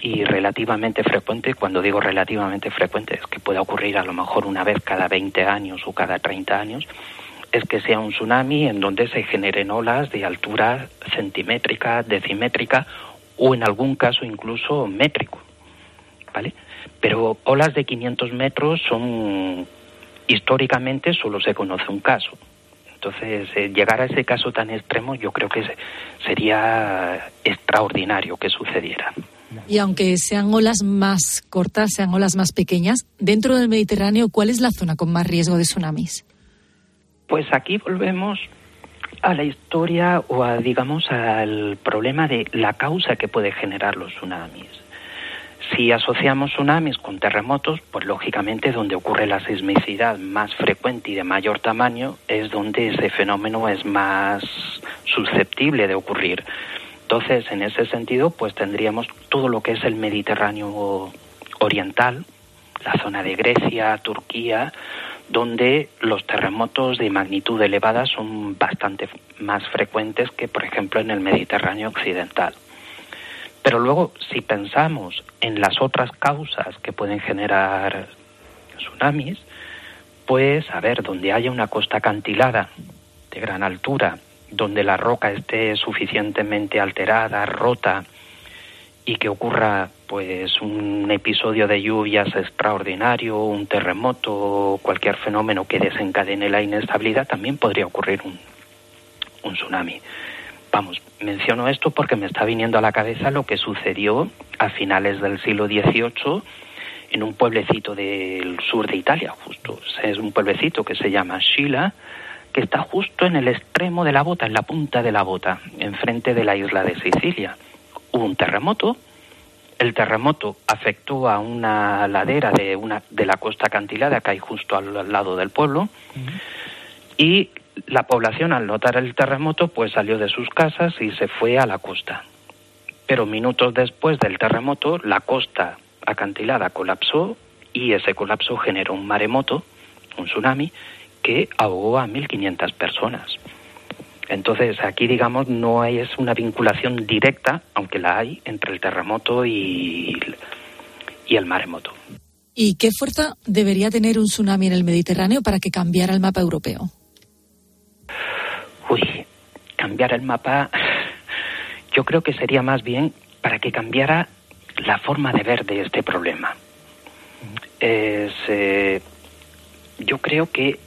y relativamente frecuente, cuando digo relativamente frecuente, es que pueda ocurrir a lo mejor una vez cada 20 años o cada 30 años, es que sea un tsunami en donde se generen olas de altura centimétrica, decimétrica o en algún caso incluso métrico, ¿vale? Pero olas de 500 metros son históricamente solo se conoce un caso. Entonces, eh, llegar a ese caso tan extremo yo creo que se- sería extraordinario que sucediera. Y aunque sean olas más cortas, sean olas más pequeñas, dentro del Mediterráneo, ¿cuál es la zona con más riesgo de tsunamis? Pues aquí volvemos a la historia o a, digamos, al problema de la causa que puede generar los tsunamis. Si asociamos tsunamis con terremotos, pues lógicamente donde ocurre la sismicidad más frecuente y de mayor tamaño es donde ese fenómeno es más susceptible de ocurrir. Entonces, en ese sentido, pues tendríamos todo lo que es el Mediterráneo oriental, la zona de Grecia, Turquía, donde los terremotos de magnitud elevada son bastante más frecuentes que, por ejemplo, en el Mediterráneo occidental. Pero luego, si pensamos en las otras causas que pueden generar tsunamis, pues, a ver, donde haya una costa acantilada de gran altura, donde la roca esté suficientemente alterada, rota, y que ocurra pues un episodio de lluvias extraordinario, un terremoto cualquier fenómeno que desencadene la inestabilidad, también podría ocurrir un, un tsunami. Vamos, menciono esto porque me está viniendo a la cabeza lo que sucedió a finales del siglo XVIII en un pueblecito del sur de Italia, justo. Es un pueblecito que se llama Scilla, que está justo en el extremo de la bota, en la punta de la bota, enfrente de la isla de Sicilia. Hubo un terremoto, el terremoto afectó a una ladera de, una, de la costa acantilada que hay justo al, al lado del pueblo y la población al notar el terremoto pues salió de sus casas y se fue a la costa. Pero minutos después del terremoto la costa acantilada colapsó y ese colapso generó un maremoto, un tsunami, que ahogó a 1.500 personas. Entonces, aquí, digamos, no hay, es una vinculación directa, aunque la hay, entre el terremoto y, y el maremoto. ¿Y qué fuerza debería tener un tsunami en el Mediterráneo para que cambiara el mapa europeo? Uy, cambiar el mapa, yo creo que sería más bien para que cambiara la forma de ver de este problema. Es, eh, yo creo que,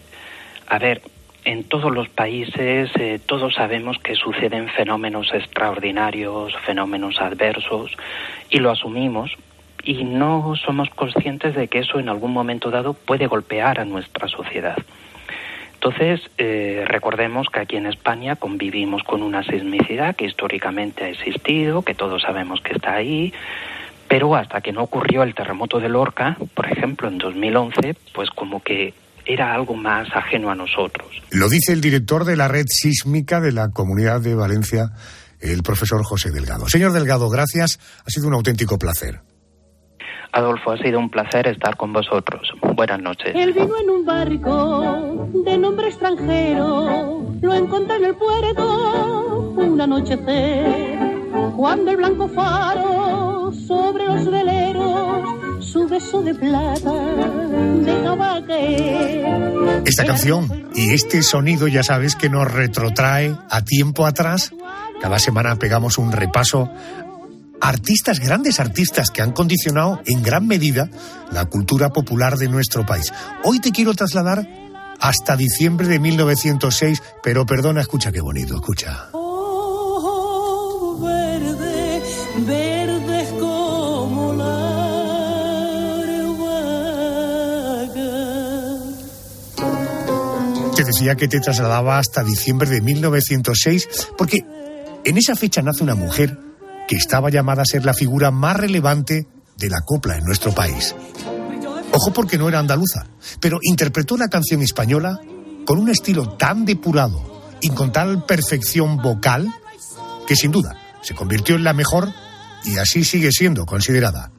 a ver, en todos los países eh, todos sabemos que suceden fenómenos extraordinarios, fenómenos adversos, y lo asumimos y no somos conscientes de que eso en algún momento dado puede golpear a nuestra sociedad. Entonces, eh, recordemos que aquí en España convivimos con una sismicidad que históricamente ha existido, que todos sabemos que está ahí, pero hasta que no ocurrió el terremoto de Lorca, por ejemplo, en 2011, pues como que era algo más ajeno a nosotros. Lo dice el director de la red sísmica de la Comunidad de Valencia, el profesor José Delgado. Señor Delgado, gracias. Ha sido un auténtico placer. Adolfo, ha sido un placer estar con vosotros. Buenas noches. Él vino en un barco de nombre extranjero, lo encontré en el puerto un anochecer, cuando el blanco faro sobre los veleros su beso de plata dejaba caer. Esta canción y este sonido ya sabes que nos retrotrae a tiempo atrás. Cada semana pegamos un repaso artistas, grandes artistas que han condicionado en gran medida la cultura popular de nuestro país. Hoy te quiero trasladar hasta diciembre de 1906, pero perdona, escucha qué bonito, escucha. Oh, verde, verdes decía que te trasladaba hasta diciembre de 1906, porque en esa fecha nace una mujer que estaba llamada a ser la figura más relevante de la copla en nuestro país. Ojo porque no era andaluza, pero interpretó la canción española con un estilo tan depurado y con tal perfección vocal que sin duda se convirtió en la mejor y así sigue siendo considerada.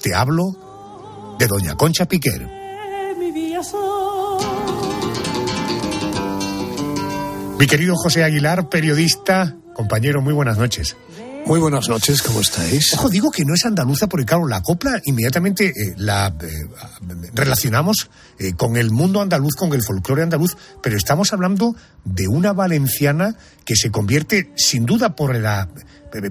Te hablo de Doña Concha Piquer. Mi querido José Aguilar, periodista, compañero, muy buenas noches. Muy buenas noches, ¿cómo estáis? Ojo, digo que no es andaluza porque, claro, la copla inmediatamente eh, la eh, relacionamos eh, con el mundo andaluz, con el folclore andaluz, pero estamos hablando de una valenciana que se convierte, sin duda, por la,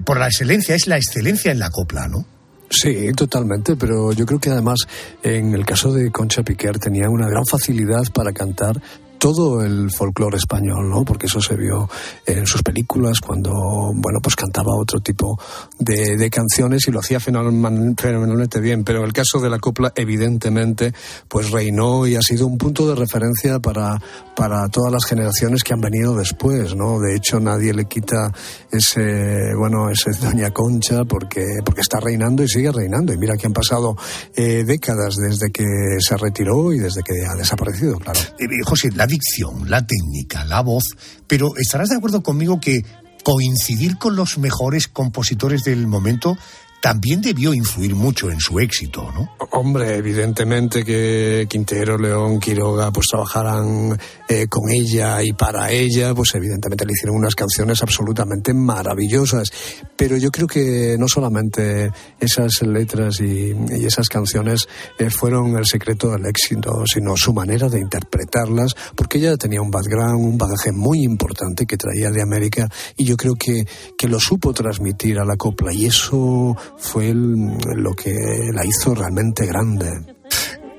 por la excelencia, es la excelencia en la copla, ¿no? Sí, totalmente, pero yo creo que además en el caso de Concha Piquer tenía una gran facilidad para cantar todo el folclore español, ¿no? Porque eso se vio en sus películas cuando, bueno, pues cantaba otro tipo de, de canciones y lo hacía fenomenal- fenomenalmente bien. Pero el caso de la copla, evidentemente, pues reinó y ha sido un punto de referencia para, para todas las generaciones que han venido después, ¿no? De hecho, nadie le quita ese, bueno, ese Doña Concha porque, porque está reinando y sigue reinando. Y mira que han pasado eh, décadas desde que se retiró y desde que ha desaparecido, claro. Eh, José, la dicción, la técnica, la voz, pero estarás de acuerdo conmigo que coincidir con los mejores compositores del momento también debió influir mucho en su éxito, ¿no? Hombre, evidentemente que Quintero, León, Quiroga, pues trabajaran eh, con ella y para ella, pues evidentemente le hicieron unas canciones absolutamente maravillosas. Pero yo creo que no solamente esas letras y, esas canciones eh, fueron el secreto del éxito, sino su manera de interpretarlas, porque ella tenía un background, un bagaje muy importante que traía de América y yo creo que, que lo supo transmitir a la copla y eso fue lo que la hizo realmente grande.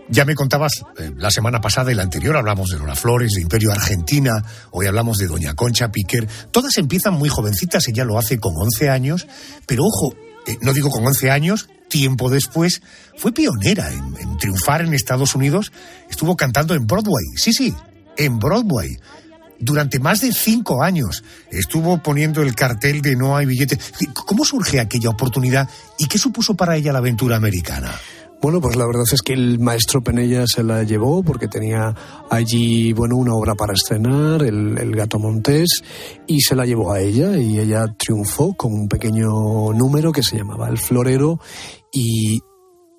Ya me contabas eh, la semana pasada y la anterior hablamos de Lola Flores, de Imperio Argentina, hoy hablamos de Doña Concha Piquer. Todas empiezan muy jovencitas, ella lo hace con 11 años, pero ojo, eh, no digo con 11 años, tiempo después, fue pionera en triunfar en Estados Unidos, estuvo cantando en Broadway, sí, sí, en Broadway. Durante más de cinco años estuvo poniendo el cartel de no hay billete. ¿Cómo surge aquella oportunidad y qué supuso para ella la aventura americana? Bueno, pues la verdad es que el maestro Penella se la llevó porque tenía allí, bueno, una obra para estrenar, el, el Gato Montés, y se la llevó a ella y ella triunfó con un pequeño número que se llamaba El Florero y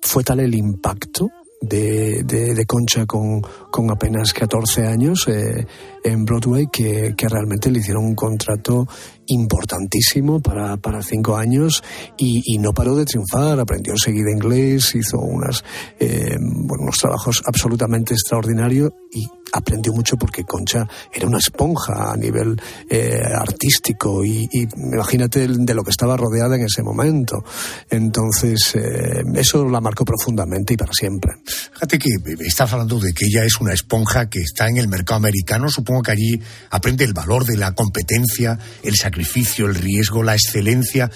fue tal el impacto de, de- Concha con, con apenas 14 años eh, en Broadway que, que realmente le hicieron un contrato importantísimo para, para cinco años y, y no paró de triunfar, aprendió enseguida inglés, hizo unas, eh, bueno, unos trabajos absolutamente extraordinarios y aprendió mucho porque Concha era una esponja a nivel eh, artístico y, y imagínate de lo que estaba rodeada en ese momento. Entonces, eh, eso la marcó profundamente y para siempre. Fíjate que estás hablando de que ella es una esponja que está en el mercado americano. Supongo que allí aprende el valor de la competencia, el sacrificio, el riesgo, la excelencia.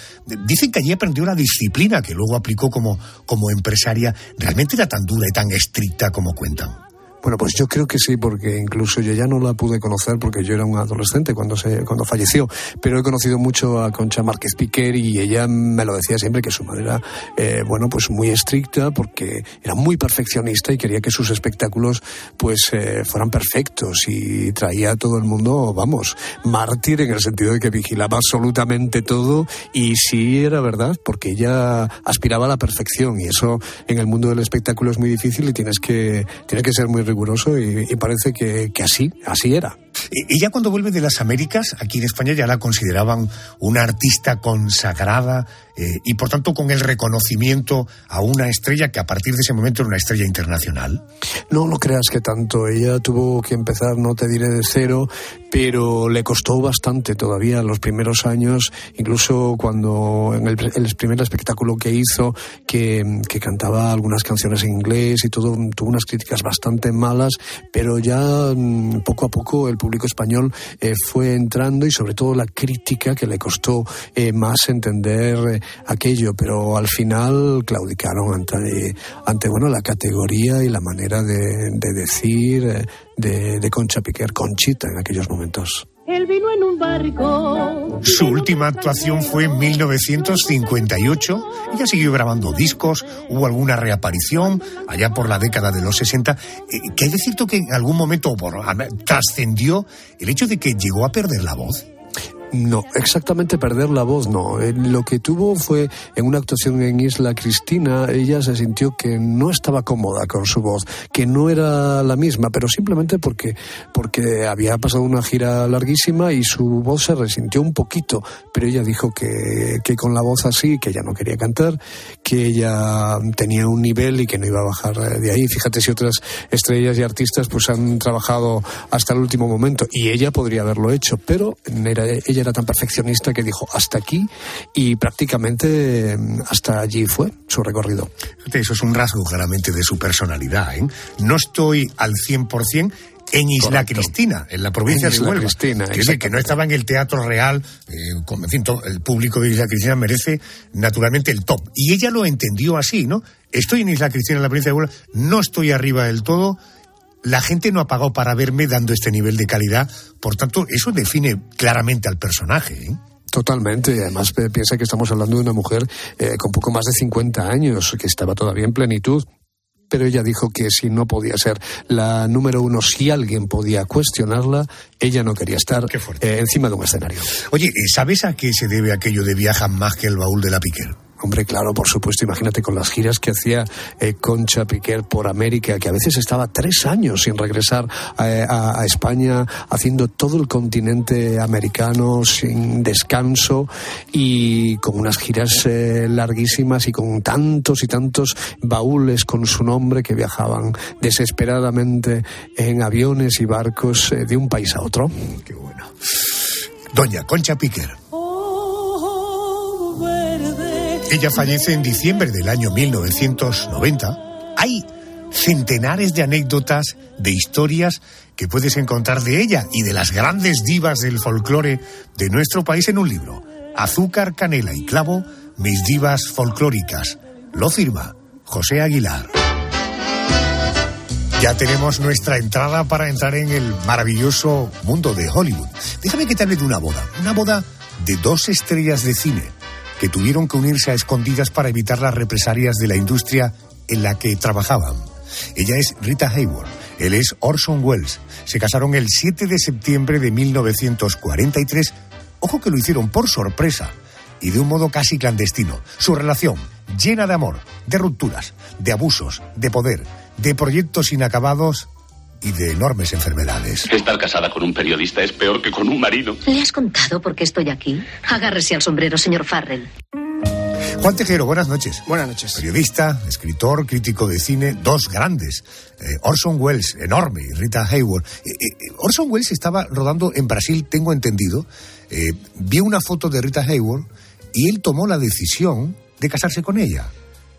Dicen que allí aprendió la disciplina que luego aplicó como, como empresaria. ¿Realmente era tan dura y tan estricta como cuentan? Bueno, pues yo creo que sí, porque incluso yo ya no la pude conocer porque yo era un adolescente cuando se, cuando falleció, pero he conocido mucho a Concha Márquez Piquer y ella me lo decía siempre que su madre era, eh, bueno, pues muy estricta porque era muy perfeccionista y quería que sus espectáculos pues eh, fueran perfectos y traía a todo el mundo, vamos, mártir en el sentido de que vigilaba absolutamente todo y sí era verdad, porque ella aspiraba a la perfección y eso en el mundo del espectáculo es muy difícil y tienes que, tienes que ser muy riguroso y, y parece que, que así, así era. Ella cuando vuelve de las Américas, aquí en España ya la consideraban una artista consagrada eh, y por tanto con el reconocimiento a una estrella que a partir de ese momento era una estrella internacional. No lo creas que tanto. Ella tuvo que empezar, no te diré de cero, pero le costó bastante todavía los primeros años, incluso cuando en el, el primer espectáculo que hizo, que, que cantaba algunas canciones en inglés y todo, tuvo unas críticas bastante malas, pero ya mm, poco a poco el público español eh, fue entrando y sobre todo la crítica que le costó eh, más entender eh, aquello, pero al final claudicaron ante, bueno, la categoría y la manera de, de decir eh, de Concha Piquer, Conchita en aquellos momentos. Él vino en un barco. Su última actuación fue en 1958. Ella siguió grabando discos, hubo alguna reaparición allá por la década de los 60. Eh, que hay de cierto que en algún momento trascendió el hecho de que llegó a perder la voz. No, exactamente perder la voz no. Eh, Lo que tuvo fue en una actuación en Isla Cristina, ella se sintió que no estaba cómoda con su voz, que no era la misma, pero simplemente porque, porque había pasado una gira larguísima y su voz se resintió un poquito, pero ella dijo que, que con la voz así, que ella no quería cantar, que ella tenía un nivel y que no iba a bajar eh, de ahí. Fíjate si otras estrellas y artistas pues han trabajado hasta el último momento y ella podría haberlo hecho, pero era- ella era tan perfeccionista que dijo hasta aquí y prácticamente mm, hasta allí fue su recorrido. Eso es un rasgo claramente de su personalidad. ¿eh? No estoy al 100% en Isla Correcto. Cristina, en la provincia En de Huelva. Cristina, que, que no estaba en el Teatro Real. eh, con- en fin, todo el público de Isla Cristina merece naturalmente el top. Y ella lo entendió así, ¿no? Estoy en Isla Cristina, en la provincia de Huelva, no estoy arriba del todo. La gente no ha pagado para verme dando este nivel de calidad. Por tanto, eso define claramente al personaje. ¿eh? Totalmente, además eh, piensa que estamos hablando de una mujer eh, con poco más de 50 años, que estaba todavía en plenitud. Pero ella dijo que si no podía ser la número uno, si alguien podía cuestionarla, ella no quería estar eh, encima de un escenario. Oye, ¿y ¿sabes a qué se debe aquello de viaja más que el baúl de la Piquer? Hombre, claro, por supuesto. Imagínate con las giras que hacía eh, Concha Piquer por América, que a veces estaba tres años sin regresar eh, a, España, haciendo todo el continente americano sin descanso y con unas giras eh, larguísimas y con tantos y tantos baúles con su nombre que viajaban desesperadamente en aviones y barcos eh, de un país a otro. Doña Concha Piquer. Ella fallece en diciembre del año 1990. Hay centenares de anécdotas, de historias que puedes encontrar de ella y de las grandes divas del folclore de nuestro país en un libro. Azúcar, canela y clavo, mis divas folclóricas. Lo firma José Aguilar. Ya tenemos nuestra entrada para entrar en el maravilloso mundo de Hollywood. Déjame que te hable de una boda. Una boda de dos estrellas de cine que tuvieron que unirse a escondidas para evitar las represalias de la industria en la que trabajaban. Ella es Rita Hayworth, él es Orson Welles. Se casaron el 7 de septiembre de 1943. Ojo que lo hicieron por sorpresa y de un modo casi clandestino. Su relación, llena de amor, de rupturas, de abusos, de poder, de proyectos inacabados y de enormes enfermedades. Estar casada con un periodista es peor que con un marido. ¿Le has contado por qué estoy aquí? Agárrese al sombrero, señor Farrell. Juan Tejero, buenas noches. Buenas noches. Periodista, escritor, crítico de cine, dos grandes. Eh, Orson Welles, enorme, y Rita Hayworth. Eh, eh, Orson Welles estaba rodando en Brasil, tengo entendido. Eh, vio una foto de Rita Hayworth y él tomó la decisión de casarse con ella.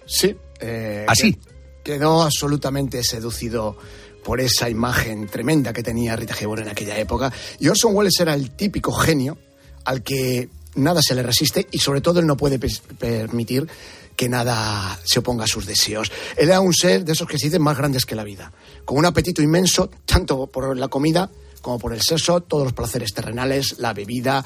Sí. eh, Así. Quedó absolutamente seducido por esa imagen tremenda que tenía Rita Hayworth en aquella época. Y Orson Welles era el típico genio al que nada se le resiste y sobre todo él no puede permitir que nada se oponga a sus deseos. Él era un ser de esos que se dicen más grandes que la vida, con un apetito inmenso, tanto por la comida como por el sexo, todos los placeres terrenales, la bebida.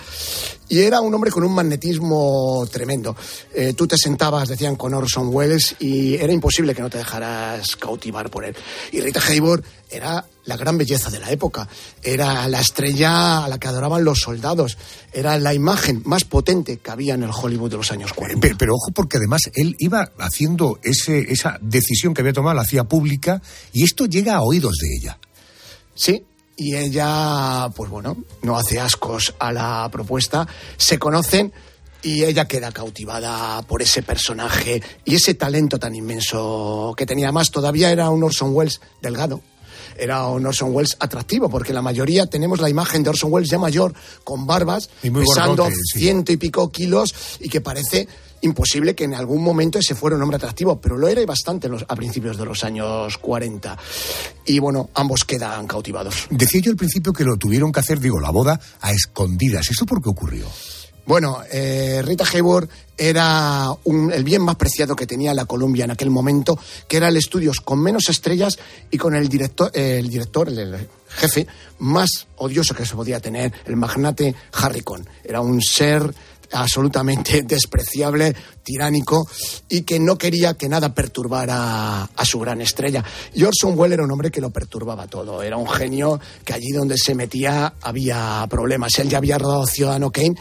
Y era un hombre con un magnetismo tremendo. Eh, tú te sentabas, decían, con Orson Welles y era imposible que no te dejaras cautivar por él. Y Rita Hayworth era la gran belleza de la época. Era la estrella a la que adoraban los soldados. Era la imagen más potente que había en el Hollywood de los años 40. Pero, pero ojo, porque además él iba haciendo ese, esa decisión que había tomado, la hacía pública, y esto llega a oídos de ella. Sí, y ella, pues bueno, no hace ascos a la propuesta. Se conocen y ella queda cautivada por ese personaje y ese talento tan inmenso que tenía. Más todavía era un Orson Welles delgado. Era un Orson Welles atractivo, porque la mayoría tenemos la imagen de Orson Welles ya mayor, con barbas, pesando gordote, sí. ciento y pico kilos y que parece imposible que en algún momento ese fuera un hombre atractivo, pero lo era y bastante a principios de los años 40. Y bueno, ambos quedan cautivados. Decía yo al principio que lo tuvieron que hacer, digo, la boda a escondidas. ¿Eso por qué ocurrió? Bueno, eh, Rita Hayworth era un- el bien más preciado que tenía la Columbia en aquel momento, que era el estudios con menos estrellas y con el director, eh, el director, el, el jefe más odioso que se podía tener, el magnate Harry Cohn. Era un ser absolutamente despreciable, tiránico y que no quería que nada perturbara a su gran estrella. Y Orson Welles era un hombre que lo perturbaba todo. Era un genio que allí donde se metía había problemas. Él ya había rodado Ciudadano Kane,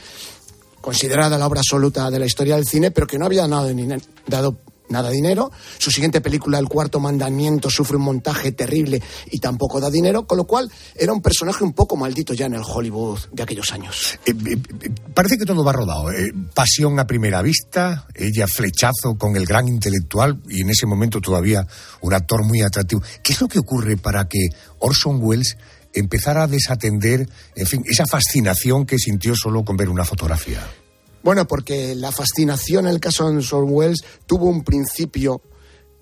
considerada la obra absoluta de la historia del cine, pero que no había dado, dado nada dinero. Su siguiente película, El cuarto mandamiento, sufre un montaje terrible y tampoco da dinero, con lo cual era un personaje un poco maldito ya en el Hollywood de aquellos años. Eh, eh, eh, parece que todo va rodado. pasión a primera vista, ella flechazo con el gran intelectual y en ese momento todavía un actor muy atractivo. ¿Qué es lo que ocurre para que Orson Welles empezara a desatender, en fin, esa fascinación que sintió solo con ver una fotografía? Bueno, porque la fascinación en el caso de Orson Welles tuvo un principio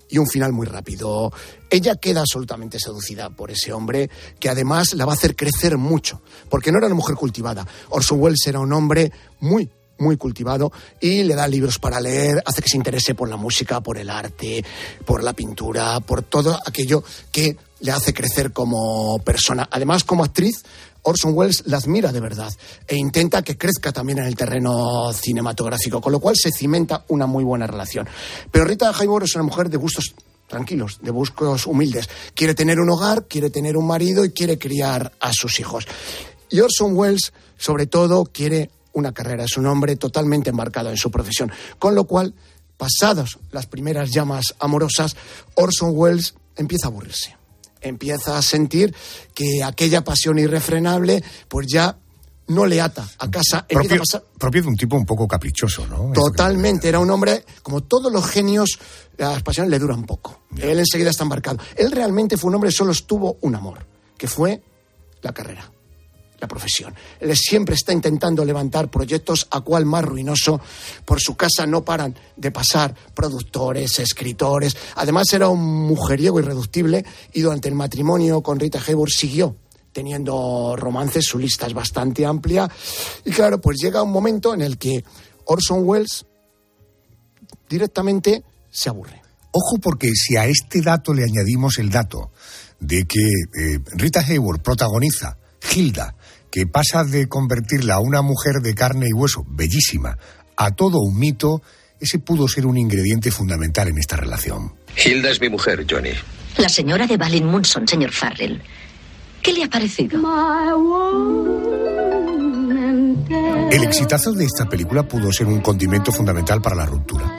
y un final muy rápido. Ella queda absolutamente seducida por ese hombre que además la va a hacer crecer mucho, porque no era una mujer cultivada. Orson Welles era un hombre muy muy cultivado y le da libros para leer, hace que se interese por la música, por el arte, por la pintura, por todo aquello que le hace crecer como persona. Además, como actriz, Orson Welles la admira de verdad e intenta que crezca también en el terreno cinematográfico, con lo cual se cimenta una muy buena relación. Pero Rita Hayworth es una mujer de gustos tranquilos, de gustos humildes. Quiere tener un hogar, quiere tener un marido y quiere criar a sus hijos. Y Orson Welles, sobre todo, quiere una carrera. Es un hombre totalmente embarcado en su profesión. Con lo cual, pasadas las primeras llamas amorosas, Orson Welles empieza a aburrirse. Empieza a sentir que aquella pasión irrefrenable, pues ya no le ata a casa. Empieza Propio, a pasar propio de un tipo un poco caprichoso, ¿no? Totalmente, era un hombre, como todos los genios, las pasiones le duran poco. Él enseguida está embarcado. Él realmente fue un hombre, solo estuvo un amor, que fue la carrera, profesión. Él siempre está intentando levantar proyectos a cual más ruinoso. Por su casa no paran de pasar productores, escritores. Además era un mujeriego irreductible y durante el matrimonio con Rita Hayworth siguió teniendo romances, su lista es bastante amplia. Y claro, pues llega un momento en el que Orson Welles directamente se aburre. Ojo porque si a este dato le añadimos el dato de que eh, Rita Hayworth protagoniza Hilda, que pasa de convertirla a una mujer de carne y hueso, bellísima, a todo un mito, ese pudo ser un ingrediente fundamental en esta relación. Hilda es mi mujer, Johnny. La señora de Balin Munson, señor Farrell. ¿Qué le ha parecido? El exitazo de esta película pudo ser un condimento fundamental para la ruptura.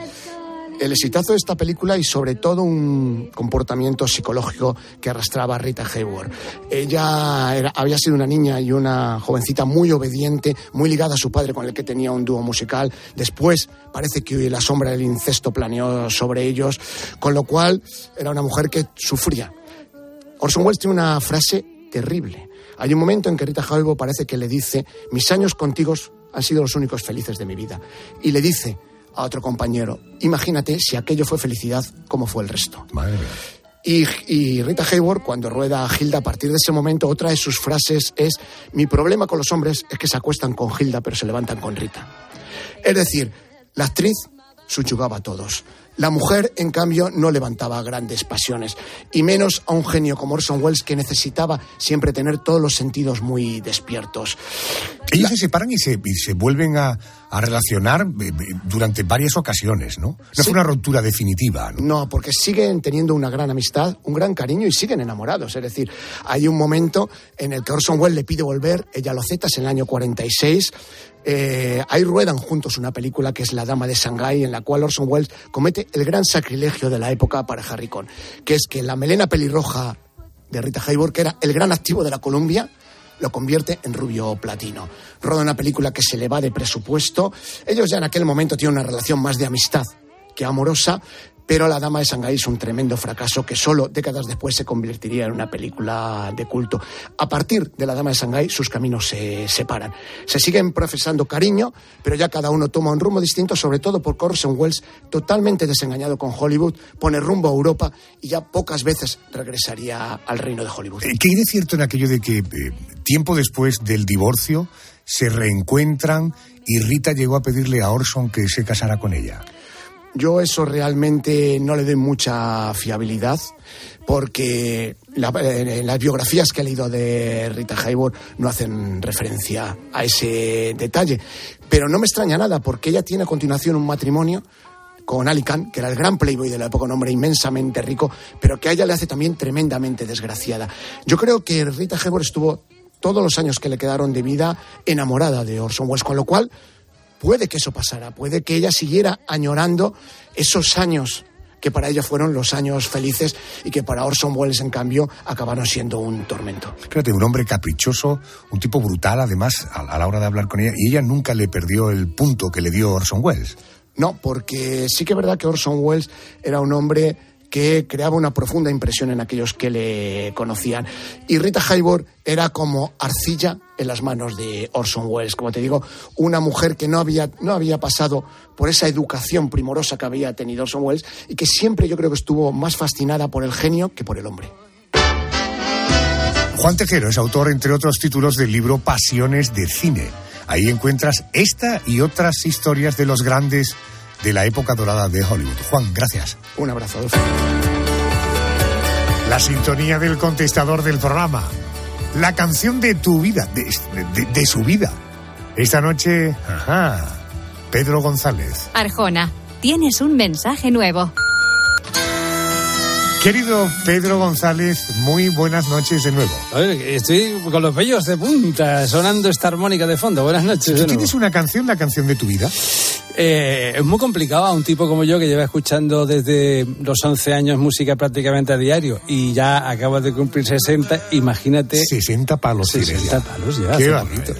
El exitazo de esta película y sobre todo un comportamiento psicológico que arrastraba a Rita Hayworth. Ella había sido una niña y una jovencita muy obediente, muy ligada a su padre con el que tenía un dúo musical. Después parece que la sombra del incesto planeó sobre ellos, con lo cual era una mujer que sufría. Orson Welles tiene una frase terrible. Hay un momento en que Rita Hayworth parece que le dice, mis años contigo han sido los únicos felices de mi vida. Y le dice a otro compañero, imagínate si aquello fue felicidad, ¿cómo fue el resto? Madre mía. Y, y Rita Hayworth, cuando rueda a Hilda, a partir de ese momento, otra de sus frases es, mi problema con los hombres es que se acuestan con Hilda, pero se levantan con Rita. Es decir, la actriz subyugaba a todos. La mujer, en cambio, no levantaba grandes pasiones, y menos a un genio como Orson Welles que necesitaba siempre tener todos los sentidos muy despiertos. Ellos se separan y se, y se vuelven a, a relacionar eh, eh, durante varias ocasiones, ¿no? No fue una ruptura definitiva, ¿no? No, porque siguen teniendo una gran amistad, un gran cariño y siguen enamorados. Es decir, hay un momento en el que Orson Welles le pide volver, ella lo acepta, es en el año 46. Eh, ahí ruedan juntos una película que es La Dama de Shanghái, en la cual Orson Welles comete el gran sacrilegio de la época para Harry Cohn, que es que la melena pelirroja de Rita Hayworth, que era el gran activo de la Columbia, lo convierte en rubio platino. Roda una película que se le va de presupuesto. Ellos ya en aquel momento tienen una relación más de amistad que amorosa. Pero La Dama de Shanghái es un tremendo fracaso que solo décadas después se convertiría en una película de culto. A partir de La Dama de Shanghái sus caminos se separan. Se siguen profesando cariño, pero ya cada uno toma un rumbo distinto, sobre todo porque Orson Welles, totalmente desengañado con Hollywood, pone rumbo a Europa y ya pocas veces regresaría al reino de Hollywood. Eh, ¿Qué hay de cierto en aquello de que eh, tiempo después del divorcio se reencuentran y Rita llegó a pedirle a Orson que se casara con ella? Yo eso realmente no le doy mucha fiabilidad porque la- en las biografías que he leído de Rita Hayworth no hacen referencia a ese detalle. Pero no me extraña nada porque ella tiene a continuación un matrimonio con Ali Khan, que era el gran playboy de la época, un hombre inmensamente rico, pero que a ella le hace también tremendamente desgraciada. Yo creo que Rita Hayworth estuvo todos los años que le quedaron de vida enamorada de Orson Welles, con lo cual puede que eso pasara, puede que ella siguiera añorando esos años que para ella fueron los años felices y que para Orson Welles, en cambio, acabaron siendo un tormento. Fíjate, un hombre caprichoso, un tipo brutal, además, a, a la hora de hablar con ella, y ella nunca le perdió el punto que le dio Orson Welles. No, porque sí que es verdad que Orson Welles era un hombre que creaba una profunda impresión en aquellos que le conocían. Y Rita Hayworth era como arcilla en las manos de Orson Welles. Como te digo, una mujer que no había, no había pasado por esa educación primorosa que había tenido Orson Welles y que siempre yo creo que estuvo más fascinada por el genio que por el hombre. Juan Tejero es autor, entre otros títulos, del libro Pasiones de Cine. Ahí encuentras esta y otras historias de los grandes de la época dorada de Hollywood. Juan, gracias. Un abrazo. La sintonía del contestador del programa. La canción de tu vida, de, de- de su vida. Esta noche, ajá, Pedro González. Arjona, tienes un mensaje nuevo. Querido Pedro González, muy buenas noches de nuevo. A ver, estoy con los vellos de punta, sonando esta armónica de fondo. Buenas noches. de ¿Tú nuevo. tienes una canción, la canción de tu vida? Eh, es muy complicado a un tipo como yo que lleva escuchando desde los 11 años música prácticamente a diario y ya acaba de cumplir 60, imagínate... 60 palos. tiene 60 ya. palos ya. Qué poquito.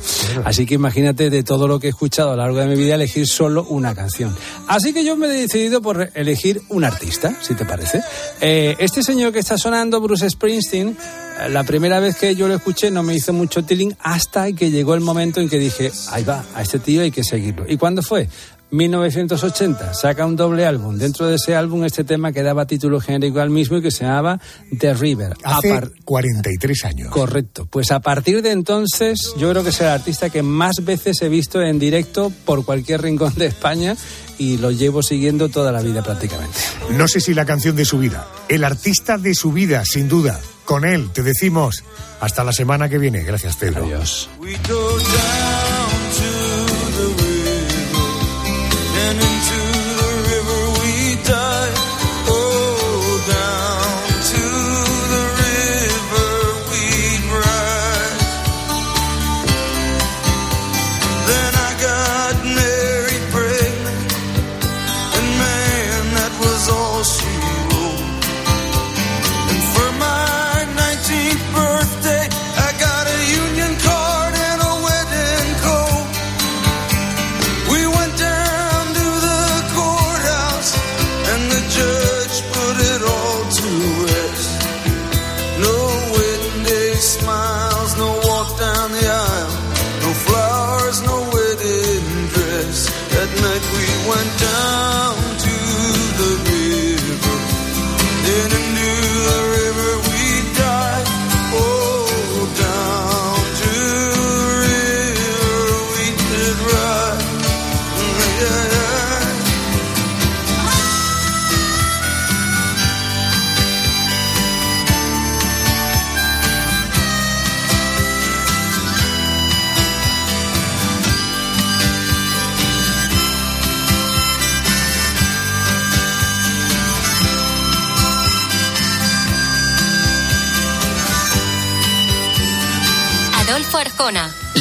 Así que imagínate de todo lo que he escuchado a lo largo de mi vida elegir solo una canción. Así que yo me he decidido por elegir un artista, si te parece. Eh, este señor que está sonando, Bruce Springsteen, la primera vez que yo lo escuché no me hizo mucho tiling hasta que llegó el momento en que dije, ahí va, a este tío hay que seguirlo. ¿Y cuándo fue? 1980, saca un doble álbum. Dentro de ese álbum, este tema que daba título genérico al mismo y que se llamaba The River. Hace Apar- 43 años. Correcto. Pues a partir de entonces, yo creo que es el artista que más veces he visto en directo por cualquier rincón de España y lo llevo siguiendo toda la vida prácticamente. No sé si la canción de su vida. El artista de su vida, sin duda. Con él te decimos hasta la semana que viene. Gracias, Pedro. Adiós.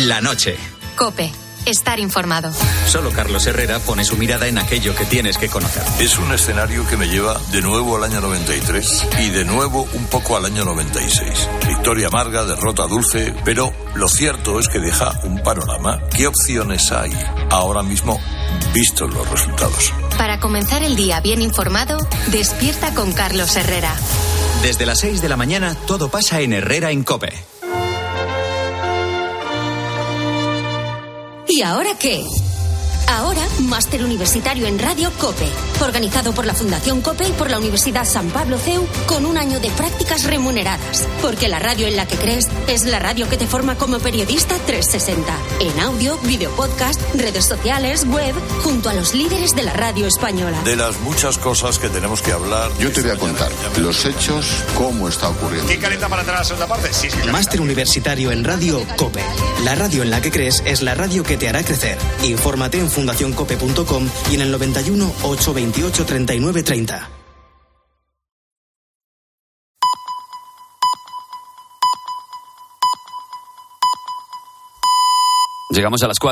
La noche. Cope, estar informado. Solo Carlos Herrera pone su mirada en aquello que tienes que conocer. Es un escenario que me lleva de nuevo al año 93 y de nuevo un poco al año 96. Victoria amarga, derrota dulce, pero lo cierto es que deja un panorama. ¿Qué opciones hay ahora mismo vistos los resultados? Para comenzar el día bien informado, despierta con Carlos Herrera. Desde las 6 de la mañana todo pasa en Herrera en Cope. ¿Y ahora qué? Ahora, Máster Universitario en Radio COPE, organizado por la Fundación COPE y por la Universidad San Pablo CEU, con un año de prácticas remuneradas. Porque la radio en la que crees es la radio que te forma como periodista 360. En audio, video podcast, redes sociales, web, junto a los líderes de la radio española. De las muchas cosas que tenemos que hablar. Yo te voy a contar los hechos, cómo está ocurriendo. ¿Quién calienta para entrar a la segunda parte? Sí, sí. Máster Universitario en Radio COPE. La radio en la que crees es la radio que te hará crecer. Infórmate en fundacioncope.com y en el 91 828 39 30. Llegamos a las 4.